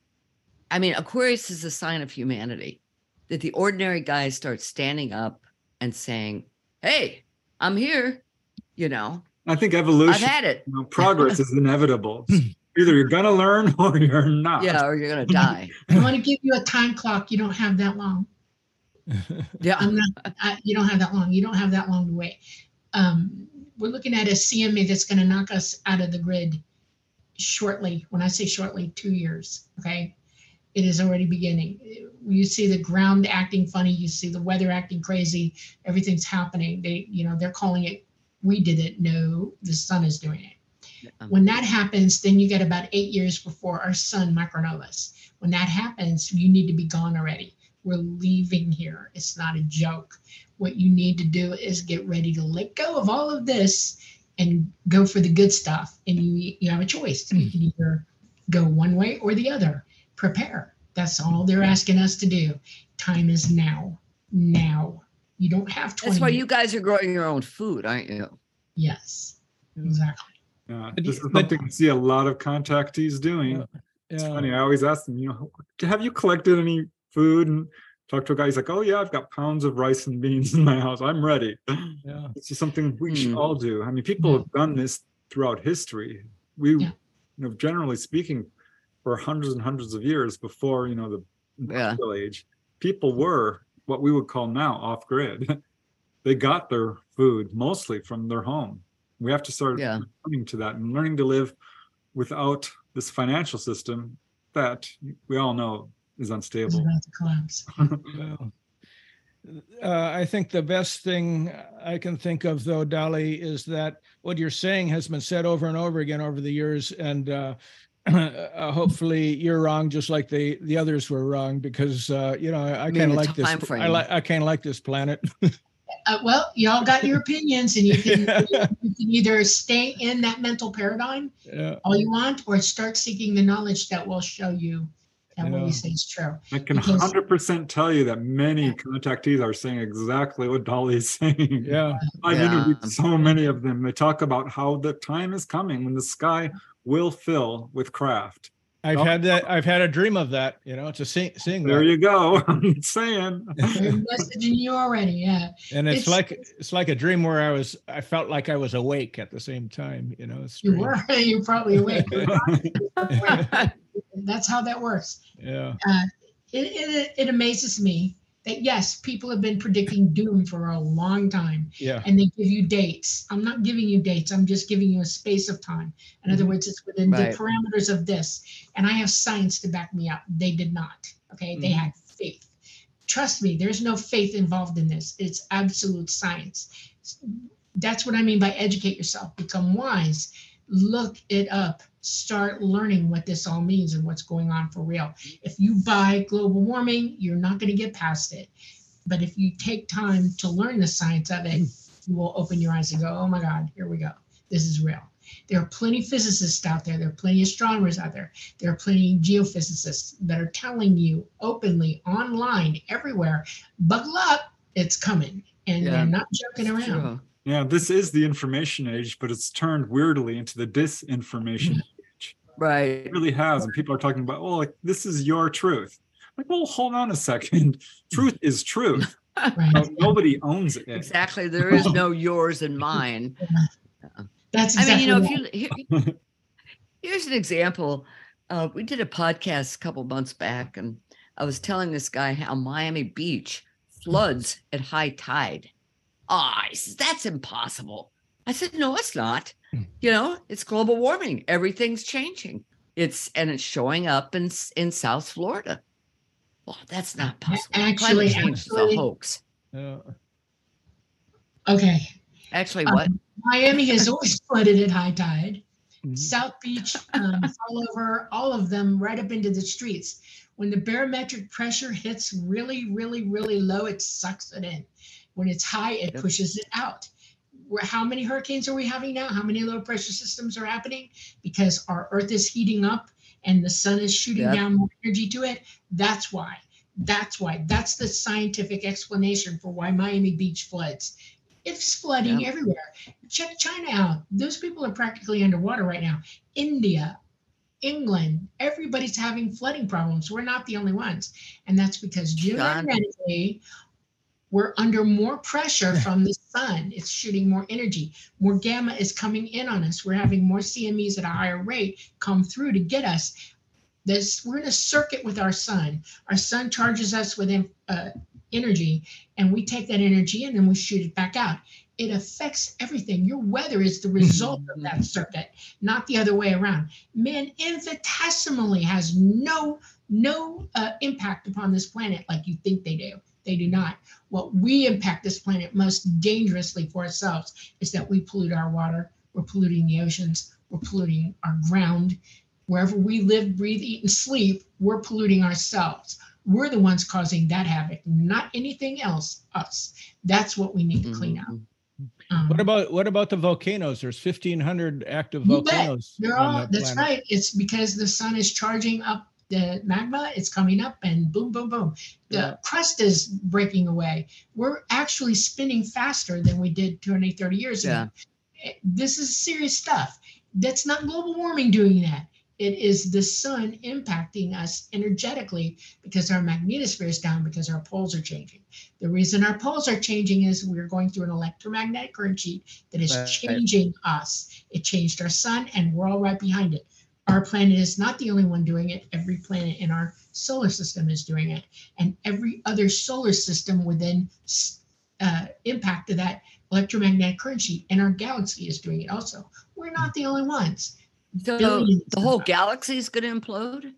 I mean, Aquarius is a sign of humanity, that the ordinary guys start standing up and saying, Hey, I'm here. You know, I think evolution, I've evolution, had it. you know, progress is inevitable. [laughs] Either you're gonna learn [laughs] or you're not. Yeah, or you're going to die. i want to give you a time clock you don't have that long [laughs] Yeah. I'm not, I, you don't have that long. You don't have that long to wait. Um, we're looking at a CMA that's going to knock us out of the grid shortly. When I say shortly, two years. Okay. It is already beginning. You see the ground acting funny. You see the weather acting crazy. Everything's happening. They, you know, they're calling it. We did it. No, the sun is doing it. When that happens, then you get about eight years before our sun micronovas. When that happens, you need to be gone already. We're leaving here. It's not a joke. What you need to do is get ready to let go of all of this and go for the good stuff. And you you have a choice. You can either go one way or the other. Prepare. That's all they're asking us to do. Time is now. Now. You don't have 20 That's why you guys are growing your own food, aren't you? Yes. Exactly. Yeah, But this you- is something I see a lot of contactees doing. It's Yeah. funny. I always ask them, you know, have you collected any food? And talk to a guy. He's like, oh yeah, I've got pounds of rice and beans [laughs] in my house. I'm ready. Yeah. It's just something we should Hmm. all do. I mean, people Yeah. have done this throughout history. We, Yeah. you know, generally speaking, for hundreds and hundreds of years before, you know, the Yeah. industrial age, people were what we would call now off grid. [laughs] they got their food mostly from their home. We have to start Yeah. learning to that and learning to live without this financial system that we all know is unstable. about to collapse. [laughs] Well, uh, I think the best thing I can think of, though, Dolly, is that what you're saying has been said over and over again over the years, and uh, [clears throat] uh, hopefully you're wrong, just like the the others were wrong, because uh, you know I, I mean kind of like this. time I frame. like I kind of like this planet. [laughs] Uh, well, y'all got your [laughs] opinions, and you can you can either stay in that mental paradigm yeah, all you want, or start seeking the knowledge that will show you that what Yeah. we say is true. I can Because- hundred percent tell you that many Yeah. contactees are saying exactly what Dolly is saying. yeah, I've Yeah. interviewed so many of them. They talk about how the time is coming when the sky will fill with craft. I've Oh. had that. I've had a dream of that. You know, to see, seeing There that, you go. [laughs] I'm saying. They're messaging you already. Yeah. and it's, it's- like it's like a dream where I was. I felt like I was awake at the same time. You know, you were. [laughs] You're probably awake. [laughs] That's how that works. Yeah, uh, It, it, it amazes me that yes, people have been predicting doom for a long time. yeah, and they give you dates. I'm not giving you dates. I'm just giving you a space of time. In other Mhm. words, it's within Right. the parameters of this. And I have science to back me up. They did not. Okay. They Mhm. had faith. Trust me, there's no faith involved in this. It's absolute science. That's what I mean by educate yourself, become wise, look it up, start learning what this all means and what's going on for real. If you buy global warming, you're not going to get past it. But if you take time to learn the science of it, you will open your eyes and go, oh my God, here we go. This is real. There are plenty of physicists out there. There are plenty of astronomers out there. There are plenty of geophysicists that are telling you openly, online, everywhere, buckle up, it's coming. And Yeah. they're not joking around. Yeah, this is the information age, but it's turned weirdly into the disinformation [laughs] age. Right. It really has. And people are talking about, oh, like this is your truth. Like, well, hold on a second. [laughs] Truth is truth. [laughs] Right. No- Nobody owns it. Exactly. There is no yours and mine. That's I mean, you know, right. if you here- here's an example. Uh, we did a podcast a couple months back, and I was telling this guy how Miami Beach floods at high tide. Ah, he says that's impossible. I said, no, it's not. Hmm. You know, it's global warming. Everything's changing. It's and it's showing up in in South Florida. Well, that's not possible. actually- Climate change is actually- a hoax. yeah. Okay. Actually, Um, what? Miami has [laughs] always flooded at high tide. Mhm. South Beach, um, all over, all of them, right up into the streets. When the barometric pressure hits really, really, really low, it sucks it in. When it's high, it Yep. pushes it out. Where, how many hurricanes are we having now? How many low pressure systems are happening? Because our Earth is heating up and the sun is shooting Yep. down more energy to it. That's why. That's why. That's the scientific explanation for why Miami Beach floods. It's flooding Yep. everywhere. Check China out. Those people are practically underwater right now. India, England, everybody's having flooding problems. We're not the only ones. And that's because geomagnetically, we're under more pressure from the sun. It's shooting more energy. More gamma is coming in on us. We're having more CMEs at a higher rate come through to get us. This we're in a circuit with our sun. Our sun charges us with uh, energy, and we take that energy and then we shoot it back out. it affects everything. Your weather is the result of that circuit, not the other way around. Man infinitesimally has no no uh, impact upon this planet like you think they do. They do not. What we impact this planet most dangerously for ourselves is that we pollute our water, we're polluting the oceans, we're polluting our ground. Wherever we live, breathe, eat, and sleep, we're polluting ourselves. We're the ones causing that havoc, not anything else. Us. That's what we need to clean up. Um, What about what about the volcanoes? There's 1,500 active volcanoes. They're on all, the that's planet. right. It's because the sun is charging up the magma, it's coming up and boom, boom, boom. The Yeah. crust is breaking away. We're actually spinning faster than we did 20, 30 years Yeah. ago. Eh, This is serious stuff. That's not global warming doing that. It is the sun impacting us energetically because our magnetosphere is down because our poles are changing. The reason our poles are changing is we're going through an electromagnetic current sheet that is Right. changing us. It changed our sun, and we're all right behind it. Our planet is not the only one doing it. Every planet in our solar system is doing it, and every other solar system within uh, impact of that electromagnetic current sheet in our galaxy is doing it also. We're not the only ones. So Billions the whole galaxy is going to implode?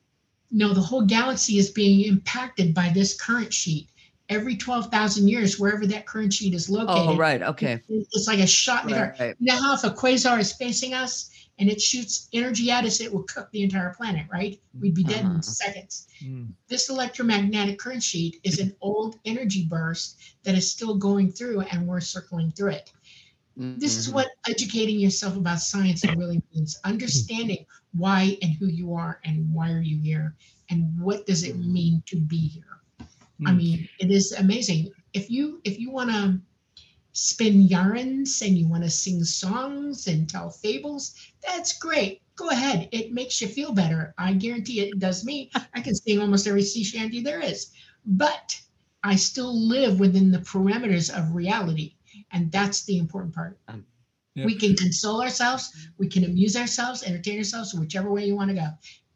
No, the whole galaxy is being impacted by this current sheet. Every 12,000 years, wherever that current sheet is located, Oh, right. Okay. it's like a shot in the dark. Right. Know if a quasar is facing us and it shoots energy at us, it will cook the entire planet, right? We'd be dead Uh-huh. in seconds. Mm. This electromagnetic current sheet is an old energy burst that is still going through and we're circling through it. This is Mhm. what educating yourself about science [laughs] really means understanding why and who you are and why are you here and what does it mean to be here. I Mm. mean, it is amazing. If you if you want to spin yarns and you want to sing songs and tell fables, that's great. Go ahead. It makes you feel better. I guarantee it does me. I can sing almost every sea shanty there is. But I still live within the parameters of reality. And that's the important part. Yeah. We can console ourselves, we can amuse ourselves, entertain ourselves, whichever way you want to go.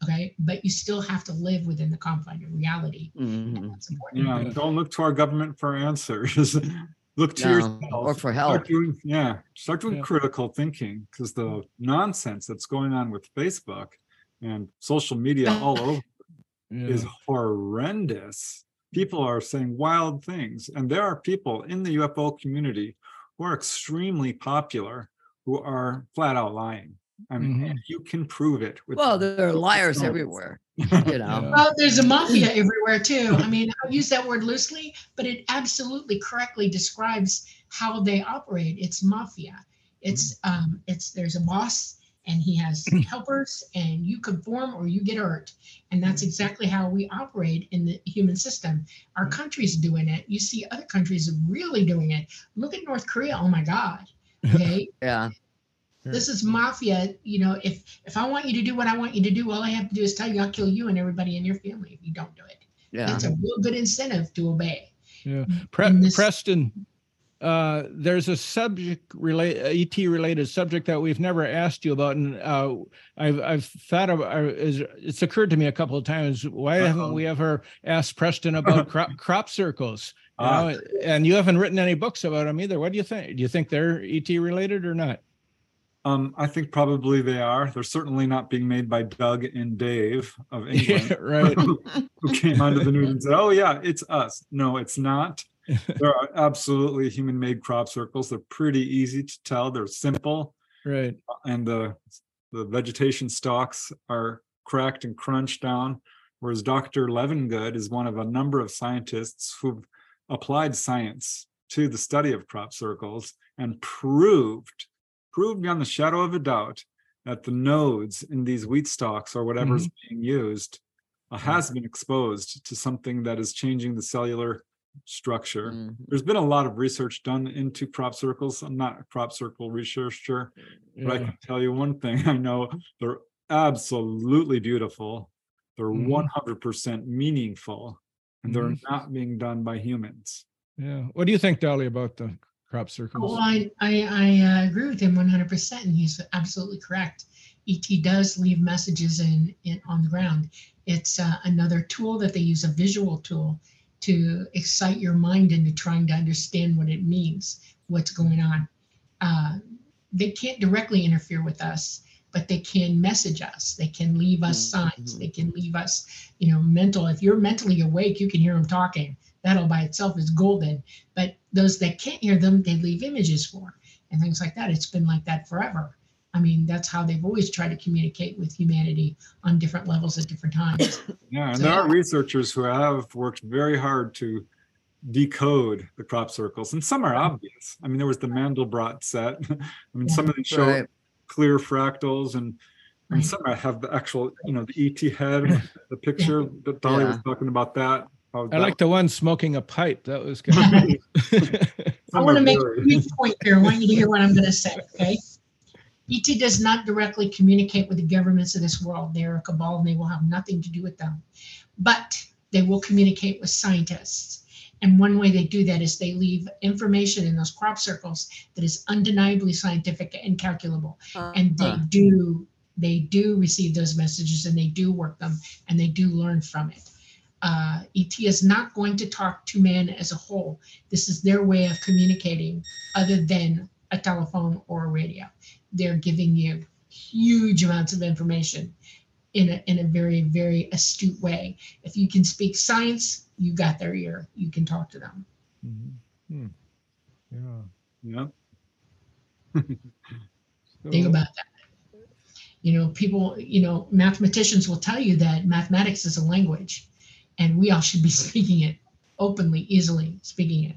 Okay. But you still have to live within the confine of reality. Mhm. That's important. Yeah, don't look to our government for answers. [laughs] look to No, yourself. or for Start doing, yeah, start doing Yeah. critical thinking because the nonsense that's going on with Facebook and social media all [laughs] over Yeah. is horrendous. People are saying wild things, and there are people in the UFO community who are extremely popular who are flat out lying. I mean, Mhm. you can prove it. With Well, there are liars stones. everywhere. You know. Yeah. Well, there's a mafia [laughs] everywhere too. I mean, I use that word loosely, but it absolutely correctly describes how they operate. It's mafia. It's um, it's there's a boss and he has [clears throat] helpers, and you conform or you get hurt, and that's exactly how we operate in the human system. Our country's doing it. You see other countries really doing it. Look at North Korea. Oh my God. [laughs] Okay. Yeah. This is mafia you know if if i want you to do what i want you to do all i have to do is tell you i'll kill you and everybody in your family if you don't do it Yeah. it's a real good incentive to obey Yeah. Pre- this- Preston, uh, there's a subject relate ET related subject that we've never asked you about, and uh, I've I've thought of uh, is it's occurred to me a couple of times. Why haven't we ever asked Preston about [laughs] crop crop circles? You Ah. know, and you haven't written any books about them either. What do you think? Do you think they're ET related or not? Um, I think probably they are. They're certainly not being made by Doug and Dave of [laughs] England. Yeah, [laughs] right. who came onto the news and said, "Oh yeah, it's us." No, it's not. [laughs] There are absolutely human-made crop circles. They're pretty easy to tell. They're simple, Right. and the the vegetation stalks are cracked and crunched down. Whereas Dr. Levengood is one of a number of scientists who've applied science to the study of crop circles and proved, proved beyond the shadow of a doubt that the nodes in these wheat stalks or whatever's being used uh, has been exposed to something that is changing the cellular structure. Mhm. There's been a lot of research done into crop circles. I'm not a crop circle researcher, but I can tell you one thing. [laughs] I know they're absolutely beautiful. They're Mhm. 100% meaningful, and they're Mhm. not being done by humans. Yeah. What do you think, Dolly, about the crop circles? well i i, I uh, agree with him 100% and he's absolutely correct et does leave messages in, in on the ground it's uh, another tool that they use a visual tool to excite your mind into trying to understand what it means what's going on uh, they can't directly interfere with us, but they can message us. They can leave us signs. Mhm. They can leave us, you know, mental. If you're mentally awake, you can hear them talking. That'll by itself is golden. But those that can't hear them, they leave images for and things like that. It's been like that forever. I mean, that's how they've always tried to communicate with humanity on different levels at different times. [coughs] Yeah, and So- there are researchers who have worked very hard to decode the crop circles, and some are mm-hmm. obvious. I mean, there was the Mandelbrot set. [laughs] I mean, some of them show Right. clear fractals, and and Right. some have the actual, you know, the ET head, [laughs] the picture that Dolly was talking about. That how I that- like the one smoking a pipe. That was good. [laughs] I want to make a blurry. huge point here. I want you to hear what I'm going to say, okay? ET does not directly communicate with the governments of this world. They are a cabal and they will have nothing to do with them. But they will communicate with scientists. And one way they do that is they leave information in those crop circles that is undeniably scientific and calculable. Uh-huh. And they do, they do receive those messages and they do work them and they do learn from it. Uh, ET is not going to talk to man as a whole. This is their way of communicating other than a telephone or a radio. They're giving you huge amounts of information in a, in a very, very astute way. If you can speak science, you got their ear. You can talk to them. Mhm. Hmm. Yeah. Yeah. [laughs] Think about that. You know, people, you know, mathematicians will tell you that mathematics is a language and we all should be [laughs] speaking it openly, easily speaking it.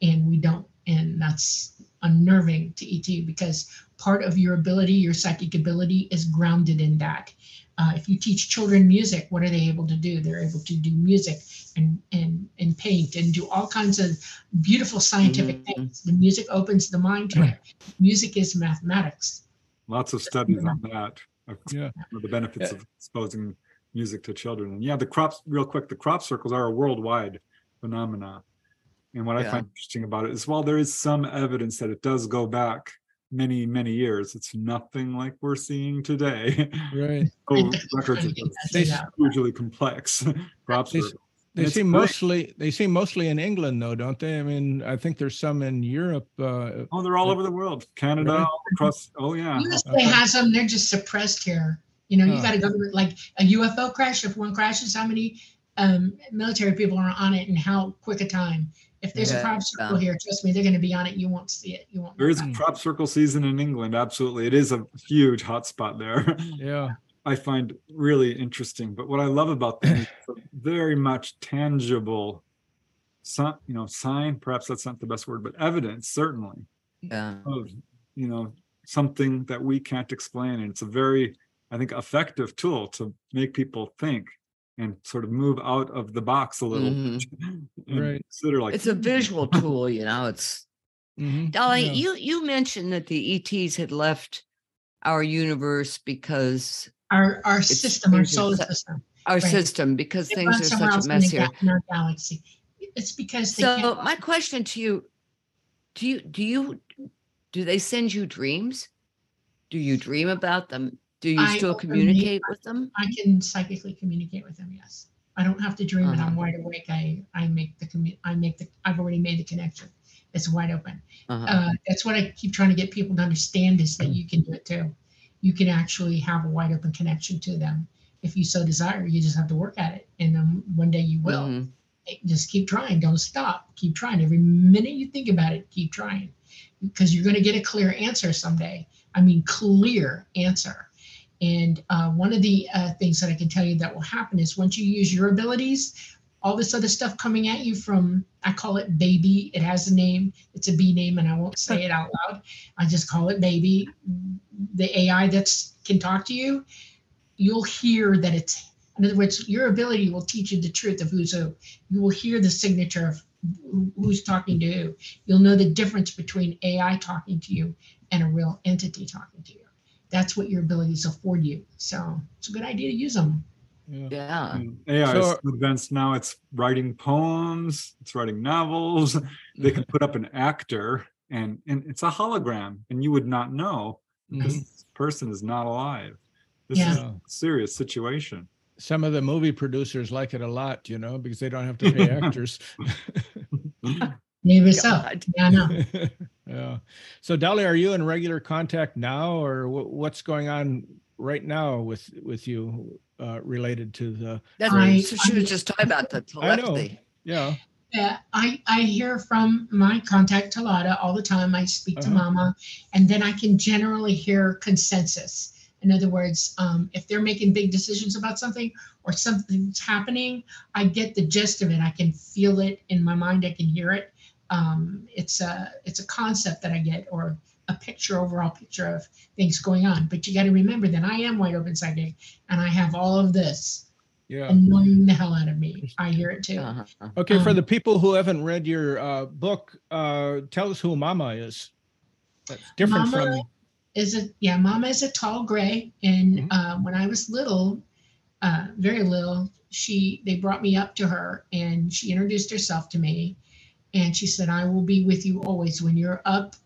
And we don't. And that's unnerving to ET because part of your ability, your psychic ability, is grounded in that. Uh, if you teach children music, what are they able to do? They're able to do music and and and paint and do all kinds of beautiful scientific Mhm. things. The music opens the mind to it. Music is mathematics. Lots of studies on that. of Yeah. The benefits of exposing music to children. And yeah, the crops, real quick, the crop circles are a worldwide phenomena. And what I find interesting about it is while there is some evidence that it does go back many, many years, it's nothing like we're seeing today. Right. [laughs] Oh, records of [laughs] They- this hugely complex [laughs] crop They- circles. They seem great. mostly they seem mostly in England though, don't they? I mean, I think there's some in Europe. Uh, Oh, they're all over the world. Canada, Really? all across. Oh, yeah. USA Okay. has them. They're just suppressed here. You know, you got a government like a UFO crash. If one crashes, how many um, military people are on it, and how quick a time? If there's a Yeah. crop circle here, trust me, they're going to be on it. You won't see it. You won't. There know a it. crop circle season in England. Absolutely. It is a huge hotspot there. [laughs] yeah. I find really interesting. But what I love about them is very much tangible, some you know, sign. Perhaps that's not the best word, but evidence certainly Yeah. of you know something that we can't explain, and it's a very, I think, effective tool to make people think and sort of move out of the box a little. bit [laughs] and Right. Consider like It's a visual [laughs] tool, you know. It's Mhm. Dolly, Yeah. you you mentioned that the ETs had left our universe because Our our system, our solar set- system. our Right. system because They things are such a mess here. in our galaxy. It's because they So can't. my question to you, do you do you do they send you dreams? Do you dream about them? Do you I still communicate with them? I can psychically communicate with them. Yes, I don't have to dream it. I'm Uh-huh. wide awake. I I make the commu- I make the. I've already made the connection. It's wide open. Uh-huh. uh, that's what I keep trying to get people to understand is that you can do it too. You can actually have a wide open connection to them if you so desire. You just have to work at it, and then one day you will. Mhm. Eh, Just keep trying. Don't stop. Keep trying. Every minute you think about it, keep trying, because you're going to get a clear answer someday. I mean, clear answer. And uh, one of the uh, things that I can tell you that will happen is once you use your abilities, all this other stuff coming at you from, I call it baby. It has a name. It's a B name, and I won't say it out loud. I just call it baby. The AI that can talk to you, you'll hear that it's. In other words, your ability will teach you the truth of who's who. You will hear the signature of who's talking to who. You'll know the difference between AI talking to you and a real entity talking to you. That's what your abilities afford you. So it's a good idea to use them. Yeah. Yeah. And AI is So- so advanced now. It's writing poems. It's writing novels. They can put up an actor, and and it's a hologram, and you would not know Mhm. this person is not alive. This Yeah. is a serious situation. Some of the movie producers like it a lot, you know, because they don't have to [laughs] pay actors. [laughs] [laughs] Maybe so. Yeah, I know. Yeah. So, Dolly, are you in regular contact now, or wh- what's going on right now with with you uh, related to the? That's I- so she was just talking about the I know. telepathy. Yeah. Yeah, I, I hear from my contact Talata all the time. I speak to Uh-huh. Mama, and then I can generally hear consensus. In other words, um, if they're making big decisions about something or something's happening, I get the gist of it. I can feel it in my mind. I can hear it. Um, it's a it's a concept that I get or a picture, overall picture of things going on. But you got to remember that I am wide open psychic, and I have all of this Yeah. annoying the hell out of me. I hear it too. Uh-huh. Okay, for Um, the people who haven't read your uh, book, uh, tell us who Mama is. That's different Mama from. is a yeah mama is a tall gray and Mhm. uh, when i was little uh, very little she they brought me up to her and she introduced herself to me and she said i will be with you always. When you're up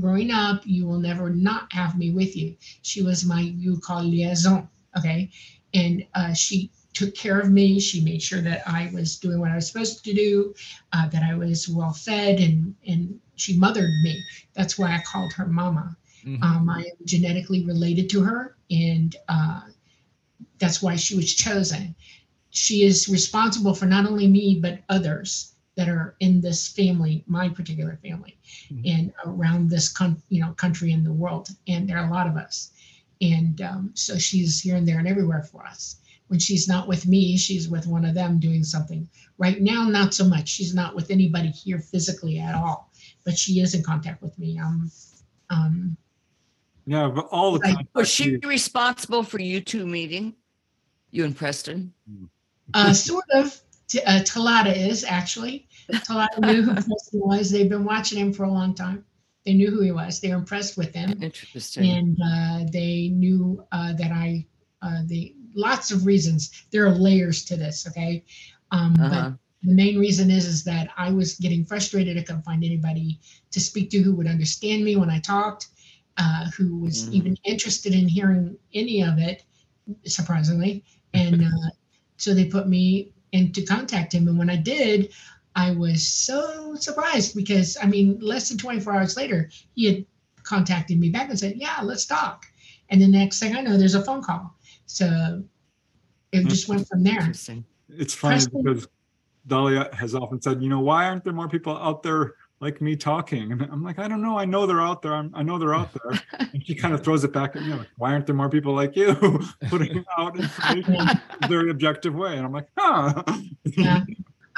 growing up you will never not have me with you. She was my you call liaison okay? And uh, she took care of me. She made sure that i was doing what i was supposed to do uh, that i was well fed and and she mothered me. That's why i called her mama. Mhm. um, I am genetically related to her, and uh, that's why she was chosen. She is responsible for not only me but others that are in this family, my particular family, Mhm. and around this con- you know country and the world. And there are a lot of us, and um, so she's here and there and everywhere for us. When she's not with me, she's with one of them doing something. Right now, not so much. She's not with anybody here physically at all, but she is in contact with me. Um, um, Yeah, but all the time. Was she responsible for you two meeting? You and Preston? Uh, sort of. T- uh, Talata is actually. Talata knew who Preston was. They've been watching him for a long time. They knew who he was. They were impressed with him, Interesting. and uh, they knew uh, that I. Uh, the lots of reasons. There are layers to this. Okay, um, Uh-huh. but the main reason is is that I was getting frustrated. I couldn't find anybody to speak to who would understand me when I talked, uh, who was Mhm. even interested in hearing any of it, surprisingly. And uh, so they put me into contact him. And when I did, I was so surprised because I mean, less than 24 hours later, he had contacted me back and said, "Yeah, let's talk." And the next thing I know, there's a phone call. So it just went from there. Interesting. It's funny Preston- because Dolly has often said, you know, why aren't there more people out there like me talking? And I'm like, I don't know. I know they're out there. I'm, I know they're out there. [laughs] And she kind of throws it back at me. Like, why aren't there more people like you [laughs] putting out [laughs] information in a very objective way? And I'm like, huh. Yeah.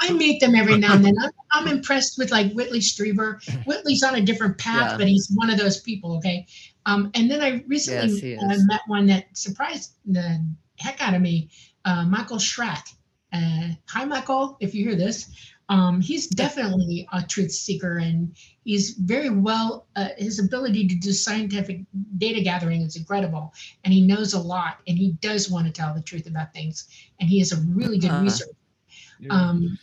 I meet them every now and then. I'm, I'm [laughs] impressed with like Whitley Strieber. [laughs] Whitley's on a different path, Yeah. but he's one of those people. Okay. Um, and then I recently Yes, uh, met one that surprised the heck out of me, uh, Michael Schratt. Uh, hi, Michael, if you hear this. Um, he's definitely a truth seeker and he's very well, uh, his ability to do scientific data gathering is incredible. And he knows a lot and he does want to tell the truth about things. And he is a really good Uh-huh. researcher. Yeah. Um,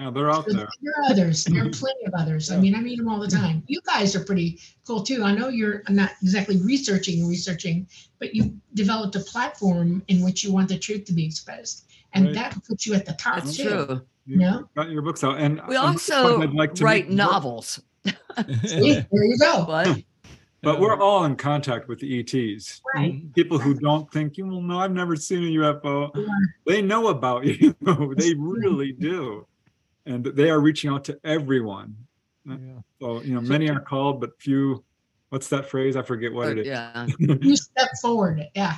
yeah, they're out so there. there are others. There are plenty of others. I mean, I meet them all the time. You guys are pretty cool too. I know you're not exactly researching and researching, but you developed a platform in which you want the truth to be exposed, and Right. that puts you at the top That's too. true. You No. got your books out. And We also I'd like to write novels. [laughs] See, there you go. What? [laughs] But we're all in contact with the ETs. Right. People who don't think, you well, no, I've never seen a UFO. Yeah. They know about [laughs] you. they really do. And they are reaching out to everyone. Yeah. So, you know, many are called, but few. What's that phrase? I forget what it is. yeah. [laughs] You step forward. Yeah.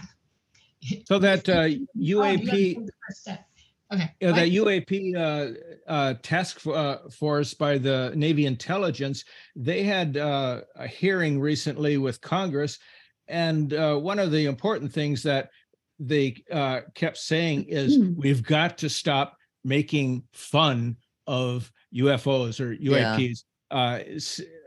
So that [laughs] uh, Oh, you have to UAP, take the first step. Okay. yeah, that UAP uh, uh, task uh, force by the Navy intelligence, they had uh, a hearing recently with Congress, and uh, one of the important things that they uh, kept saying is we've got to stop making fun of UFOs or Yeah. UAPs. Uh,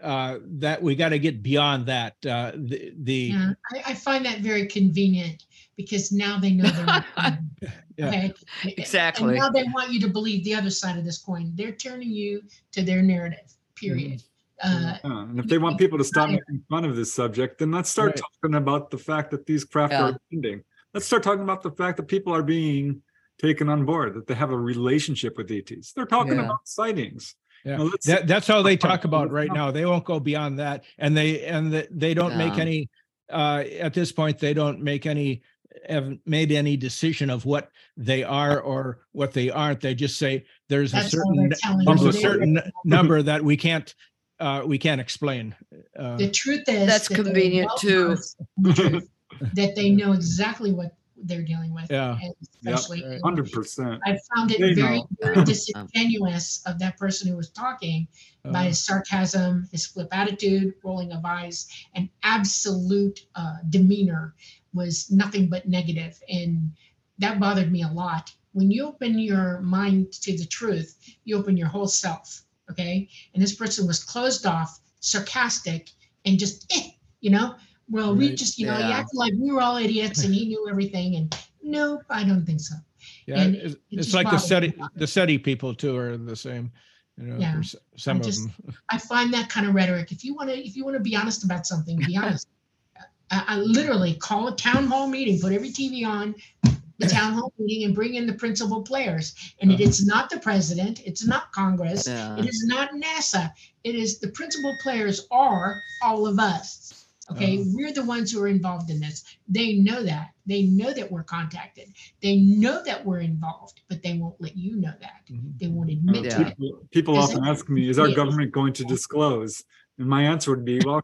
uh, that we got to get beyond that. Uh, the the Yeah, I, I find that very convenient because now they know they're not. [laughs] [laughs] Yeah. Okay. Exactly. And now they want you to believe the other side of this coin. They're turning you to their narrative. Period. Mm-hmm. Uh, Yeah, and if they want people to stop making fun of this subject, then let's start Right. talking about the fact that these craft Yeah. are ending. Let's start talking about the fact that people are being taken on board, that they have a relationship with ETs. They're talking Yeah. about sightings. Yeah, Now, let's- that, that's how they talk about right now. They won't go beyond that. And they, and the- they don't make any, uh, at this point, they don't make any, haven't made any decision of what they are or what they aren't. They just say there's a That's all certain, there's a certain number that we can't, uh, we can't explain. Uh, The truth is. That's that convenient, too. the truth, That they know exactly what they're dealing with. Yeah. and Especially. Right. Hundred percent. I found it They very, know. very disingenuous of that person who was talking by uh, his sarcasm, his flip attitude, rolling of eyes, and absolute uh, demeanor was nothing but negative, and that bothered me a lot. When you open your mind to the truth, you open your whole self. Okay, and this person was closed off, sarcastic, and just eh, you know. Well, we Right. just you know he acted like we were all idiots, and he knew everything, and nope, I don't think so. Yeah, and it's, it it's like the SETI, the SETI people too are the same. You know, Yeah. some of just- them. I find that kind of rhetoric. If you want to, if you want to be honest about something, be [laughs] honest. I, I literally call a town hall meeting, put every TV on the town hall meeting, and bring in the principal players. And it is not the president. It's not Congress. Yeah. It is not NASA. It is the principal players are all of us. Okay, Uh-huh. we're the ones who are involved in this. They know that. They know that we're contacted. They know that we're involved, but they won't let you know that. Mhm. They won't admit to Yeah. it. People- People often it- ask me, is our Yeah. government going to disclose? And my answer would be, well,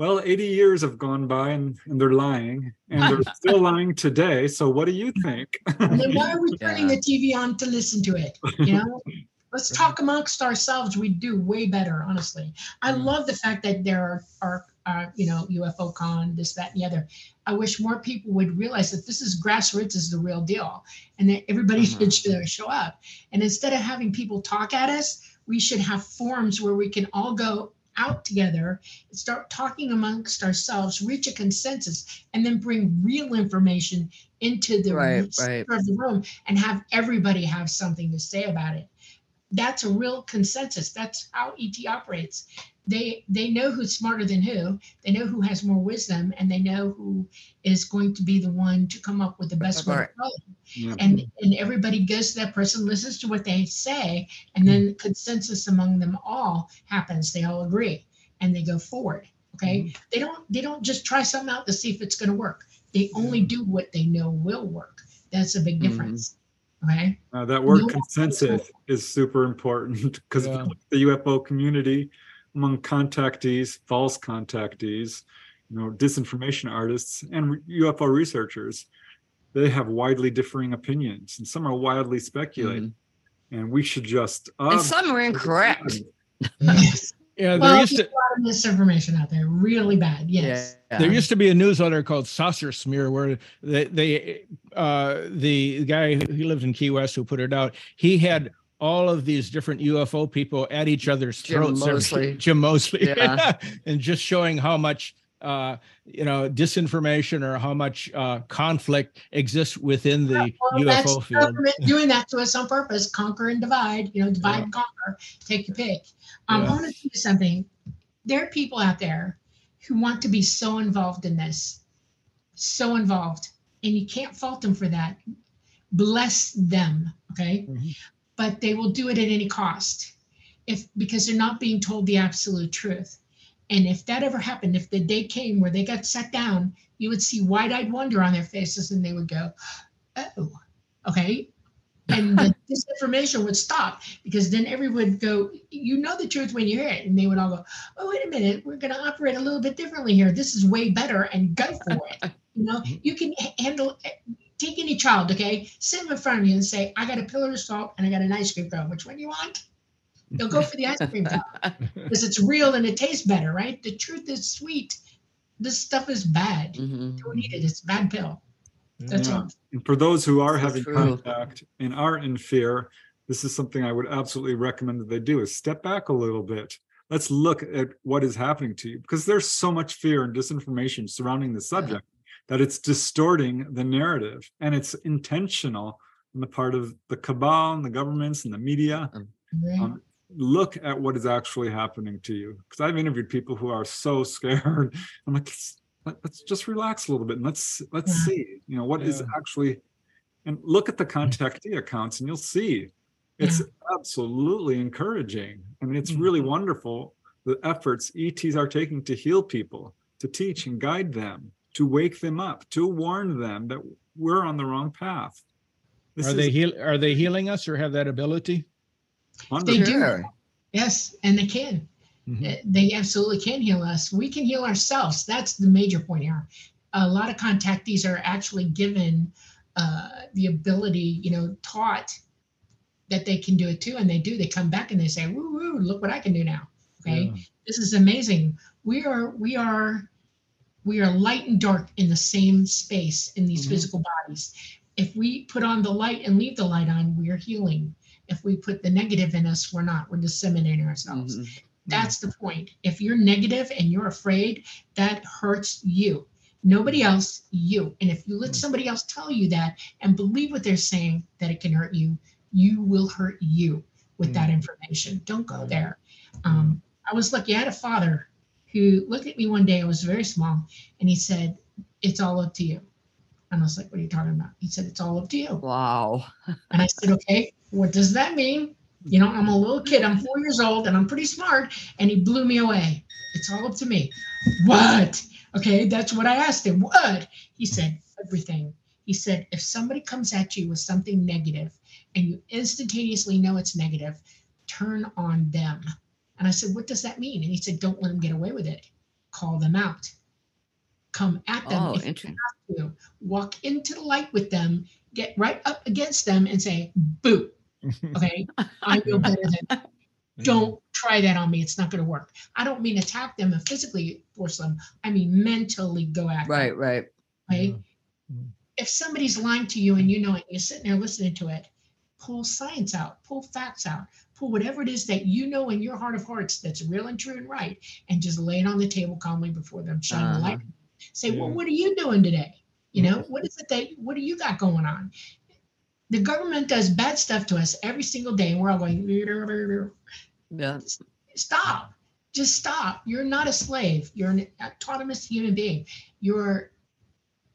well, 80 years have gone by and, and they're lying and they're [laughs] still lying today. So what do you think? Then why are we [laughs] turning Yeah. the TV on to listen to it? You know, [laughs] let's talk amongst ourselves. We do way better, honestly. I Mm. love the fact that there are, are, are you know, UFO con, this, that, and the other. I wish more people would realize that this is grassroots is the real deal, and that everybody Mhm. should should show up. And instead of having people talk at us, we should have forums where we can all go out together start talking amongst ourselves, reach a consensus, and then bring real information into the Right, right. of the room and have everybody have something to say about it. That's a real consensus. That's how ET operates. They they know who's smarter than who. They know who has more wisdom, and they know who is going to be the one to come up with the best way. Right. Yeah. And and everybody goes to that person, listens to what they say, and then consensus among them all happens. They all agree, and they go forward. Okay. They don't they don't just try something out to see if it's going to work. They only do what they know will work. That's a big Mhm. difference. Okay. Uh, that word No, consensus is super important [laughs] because Yeah. the UFO community, among contactees, false contactees, you know, disinformation artists, and UFO researchers, they have widely differing opinions, and some are wildly speculating. And we should just Mm-hmm. And uh, some are incorrect. [laughs] Yes. Yeah, there well, used there's to, a lot of misinformation out there. Really bad. Yes. Yeah. There used to be a newsletter called Saucer Smear where they, they uh, the guy who he lived in Key West who put it out, he had all of these different UFO people at each other's Jim throats. every- Moseley. [laughs] Jim Moseley. Yeah. [laughs] and just showing how much uh, you know disinformation or how much uh, conflict exists within the Well, UFO field. government doing that to us on purpose. Conquer and divide. You know, divide Yeah. and conquer. Take your pick. Um, Yeah. I want to tell you something. There are people out there who want to be so involved in this, so involved, and you can't fault them for that. Bless them, okay? Mhm. But they will do it at any cost, if because they're not being told the absolute truth. And if that ever happened, if the day came where they got set down, you would see wide-eyed wonder on their faces, and they would go, "Oh, okay." And the [laughs] disinformation would stop because then everyone would go, "You know the truth when you hear it," and they would all go, "Oh, wait a minute, we're going to operate a little bit differently here. This is way better, and go for it." [laughs] You know, you can handle. Eh, take any child, okay? Sit them in front of you and say, "I got a pillar of salt and I got an ice cream cone. Which one do you want?" They'll go for the ice cream cone [laughs] because it's real and it tastes better, right? The truth is sweet. This stuff is bad. Mhm. Don't eat it. It's a bad pill. That's Yeah. all. And for those who are This having true. contact and are in fear, this is something I would absolutely recommend that they do is step back a little bit. Let's look at what is happening to you because there's so much fear and disinformation surrounding the subject that it's distorting the narrative and it's intentional on the part of the cabal and the governments and the media. Right? Um, look at what is actually happening to you because I've interviewed people who are so [laughs] scared. I'm like, let's, let- let's just relax a little bit and let's let's Yeah. see, you know, what is Yeah. actually, and look at the contactee accounts and you'll see It's absolutely encouraging. I mean, it's really mm-hmm. wonderful the efforts ETs are taking to heal people, to teach and guide them, to wake them up, to warn them that we're on the wrong path. This Are is they heal? Are they healing us or have that ability? Wonderful. They do. Yes, and they can. Mhm. Uh, They absolutely can heal us. We can heal ourselves. That's the major point here. A lot of contactees are actually given uh, the ability, you know, taught that they can do it too, and they do. They come back and they say, "Woo woo! Look what I can do now." Okay, Yeah. this is amazing. We are we are we are light and dark in the same space in these Mhm. physical bodies. If we put on the light and leave the light on, we are healing. If we put the negative in us, we're not. We're disseminating ourselves. Mhm. That's the point. If you're negative and you're afraid, that hurts you. Nobody else, you. And if you let somebody else tell you that and believe what they're saying, that it can hurt you, you will hurt you with that information. Don't go there. Um, I was lucky. I had a father who looked at me one day. I was very small, and he said, "It's all up to you." And I was like, "What are you talking about?" He said, "It's all up to you." Wow. [laughs] And I said, okay, what does that mean? You know, I'm a little kid, I'm four years old, and I'm pretty smart. And he blew me away. It's all up to me. What? Okay, that's what I asked him. What? He said, everything. He said, if somebody comes at you with something negative and you instantaneously know it's negative, turn on them. And I said, what does that mean? And he said, don't let them get away with it. Call them out. Come at them. Oh, if you interesting. to walk into the light with them, get right up against them and say, boo, [laughs] okay, I know better than [laughs] don't try that on me. It's not going to work. I don't mean attack them and physically force them. I mean mentally go at them. Right, right. Right. Mhm. If somebody's lying to you and you know it, you're sitting there listening to it, pull science out, pull facts out, pull whatever it is that you know in your heart of hearts that's real and true and right, and just lay it on the table calmly before them. Shine the light. Say, well, what are you doing today? You know, what is it that what do you got going on? The government does bad stuff to us every single day, and we're all going, Yeah. stop. Just stop. You're not a slave. You're an autonomous human being. You're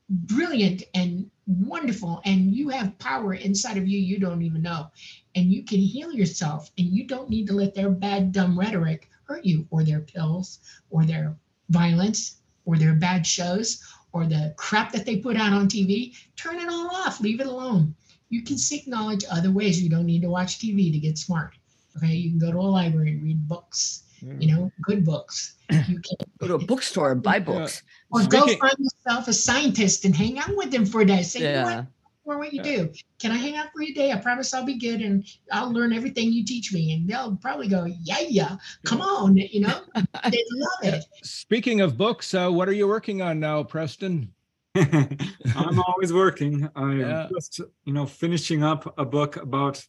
brilliant and wonderful, and you have power inside of you you don't even know. And you can heal yourself, and you don't need to let their bad, dumb rhetoric hurt you, or their pills, or their violence, or their bad shows, or the crap that they put out on TV. Turn it all off. Leave it alone. You can seek knowledge other ways. You don't need to watch TV to get smart. Okay, you can go to a library and read books, mm. you know, good books. [clears throat] You can Go to a bookstore and buy books. or go find yourself a scientist and hang out with them for a day. Say, you know what? Yeah. Or what you do? Can I hang out for a day? I promise I'll be good and I'll learn everything you teach me. And they'll probably go, yeah, yeah, come on, you know, [laughs] they love it. Speaking of books, uh, what are you working on now, Preston? [laughs] I'm always working. I am Yeah. just, you know, finishing up a book about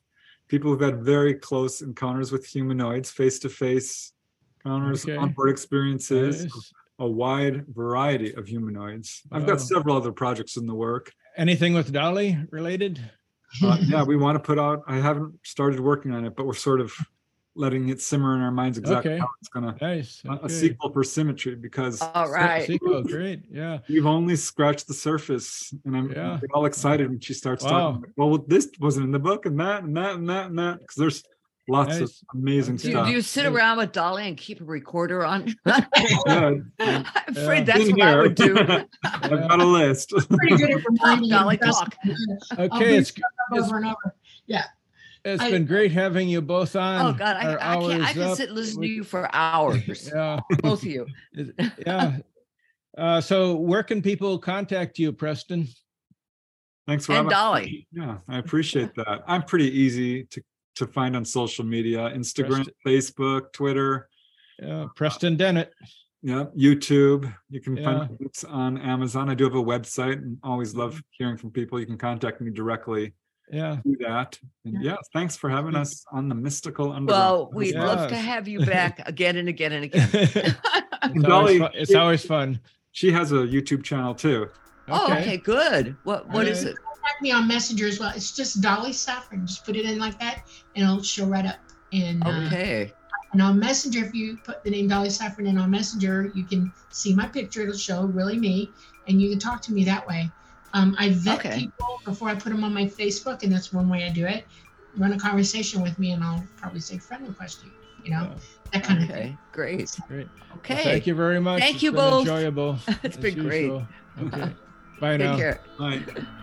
people who've had very close encounters with humanoids, face-to-face encounters, Okay. onboard experiences, Nice. a wide variety of humanoids. I've Wow. got several other projects in the work. Anything with Dolly related? Uh, yeah, we want to put out. I haven't started working on it, but we're sort of letting it simmer in our minds exactly Okay. how it's gonna. Nice. A, a sequel for Symmetry because All right. Sequel, great. Yeah. we've only scratched the surface, and I'm Yeah. get all excited when she starts Wow. talking. About, well, this wasn't in the book, and that, and that, and that, and that. Because there's lots of amazing Do you, stuff. do you sit Great. around with Dolly and keep a recorder on? [laughs] Yeah, I'm Yeah. afraid that's in what I would do. [laughs] I've got a [laughs] list. Pretty good at reminding Dolly, talk. Okay. bring It's stuff up over and over. it's I- been great having you both on. Oh God, I, I can't. I can up. sit and listen to you for hours. Yeah. Both of you. Yeah. Uh, so where can people contact you, Preston? Thanks, for. And Dolly. Yeah, I appreciate that. I'm pretty easy to to find on social media: Instagram, Preston. Facebook, Twitter. Yeah, Preston Dennett. Yeah, YouTube. You can Yeah. find books on Amazon. I do have a website and always love mm-hmm. hearing from people. You can contact me directly Yeah. Do that. And Yeah. yeah, thanks for having us on the mystical underground. Well, we'd Yeah. love to have you back [laughs] again and again and again. it's, always [laughs] Dolly, fun. it's yeah. always fun. She has a YouTube channel too. Oh, okay, good. What what is Okay. it? Contact me on Messenger as well. It's just Dolly Safran. Just put it in like that and it'll show right up. And, uh, Okay. and on Messenger, if you put the name Dolly Safran in on Messenger, you can see my picture. It'll show really me and you can talk to me that way. Um, I vet Okay. people before I put them on my Facebook, and that's one way I do it. run a conversation with me, and I'll probably say friend request you. You know, that kind of thing. Okay, great. Great. Okay. Well, thank you very much. Thank It's you been both. Enjoyable. [laughs] It's as been great. Okay. [laughs] Bye Take now. care.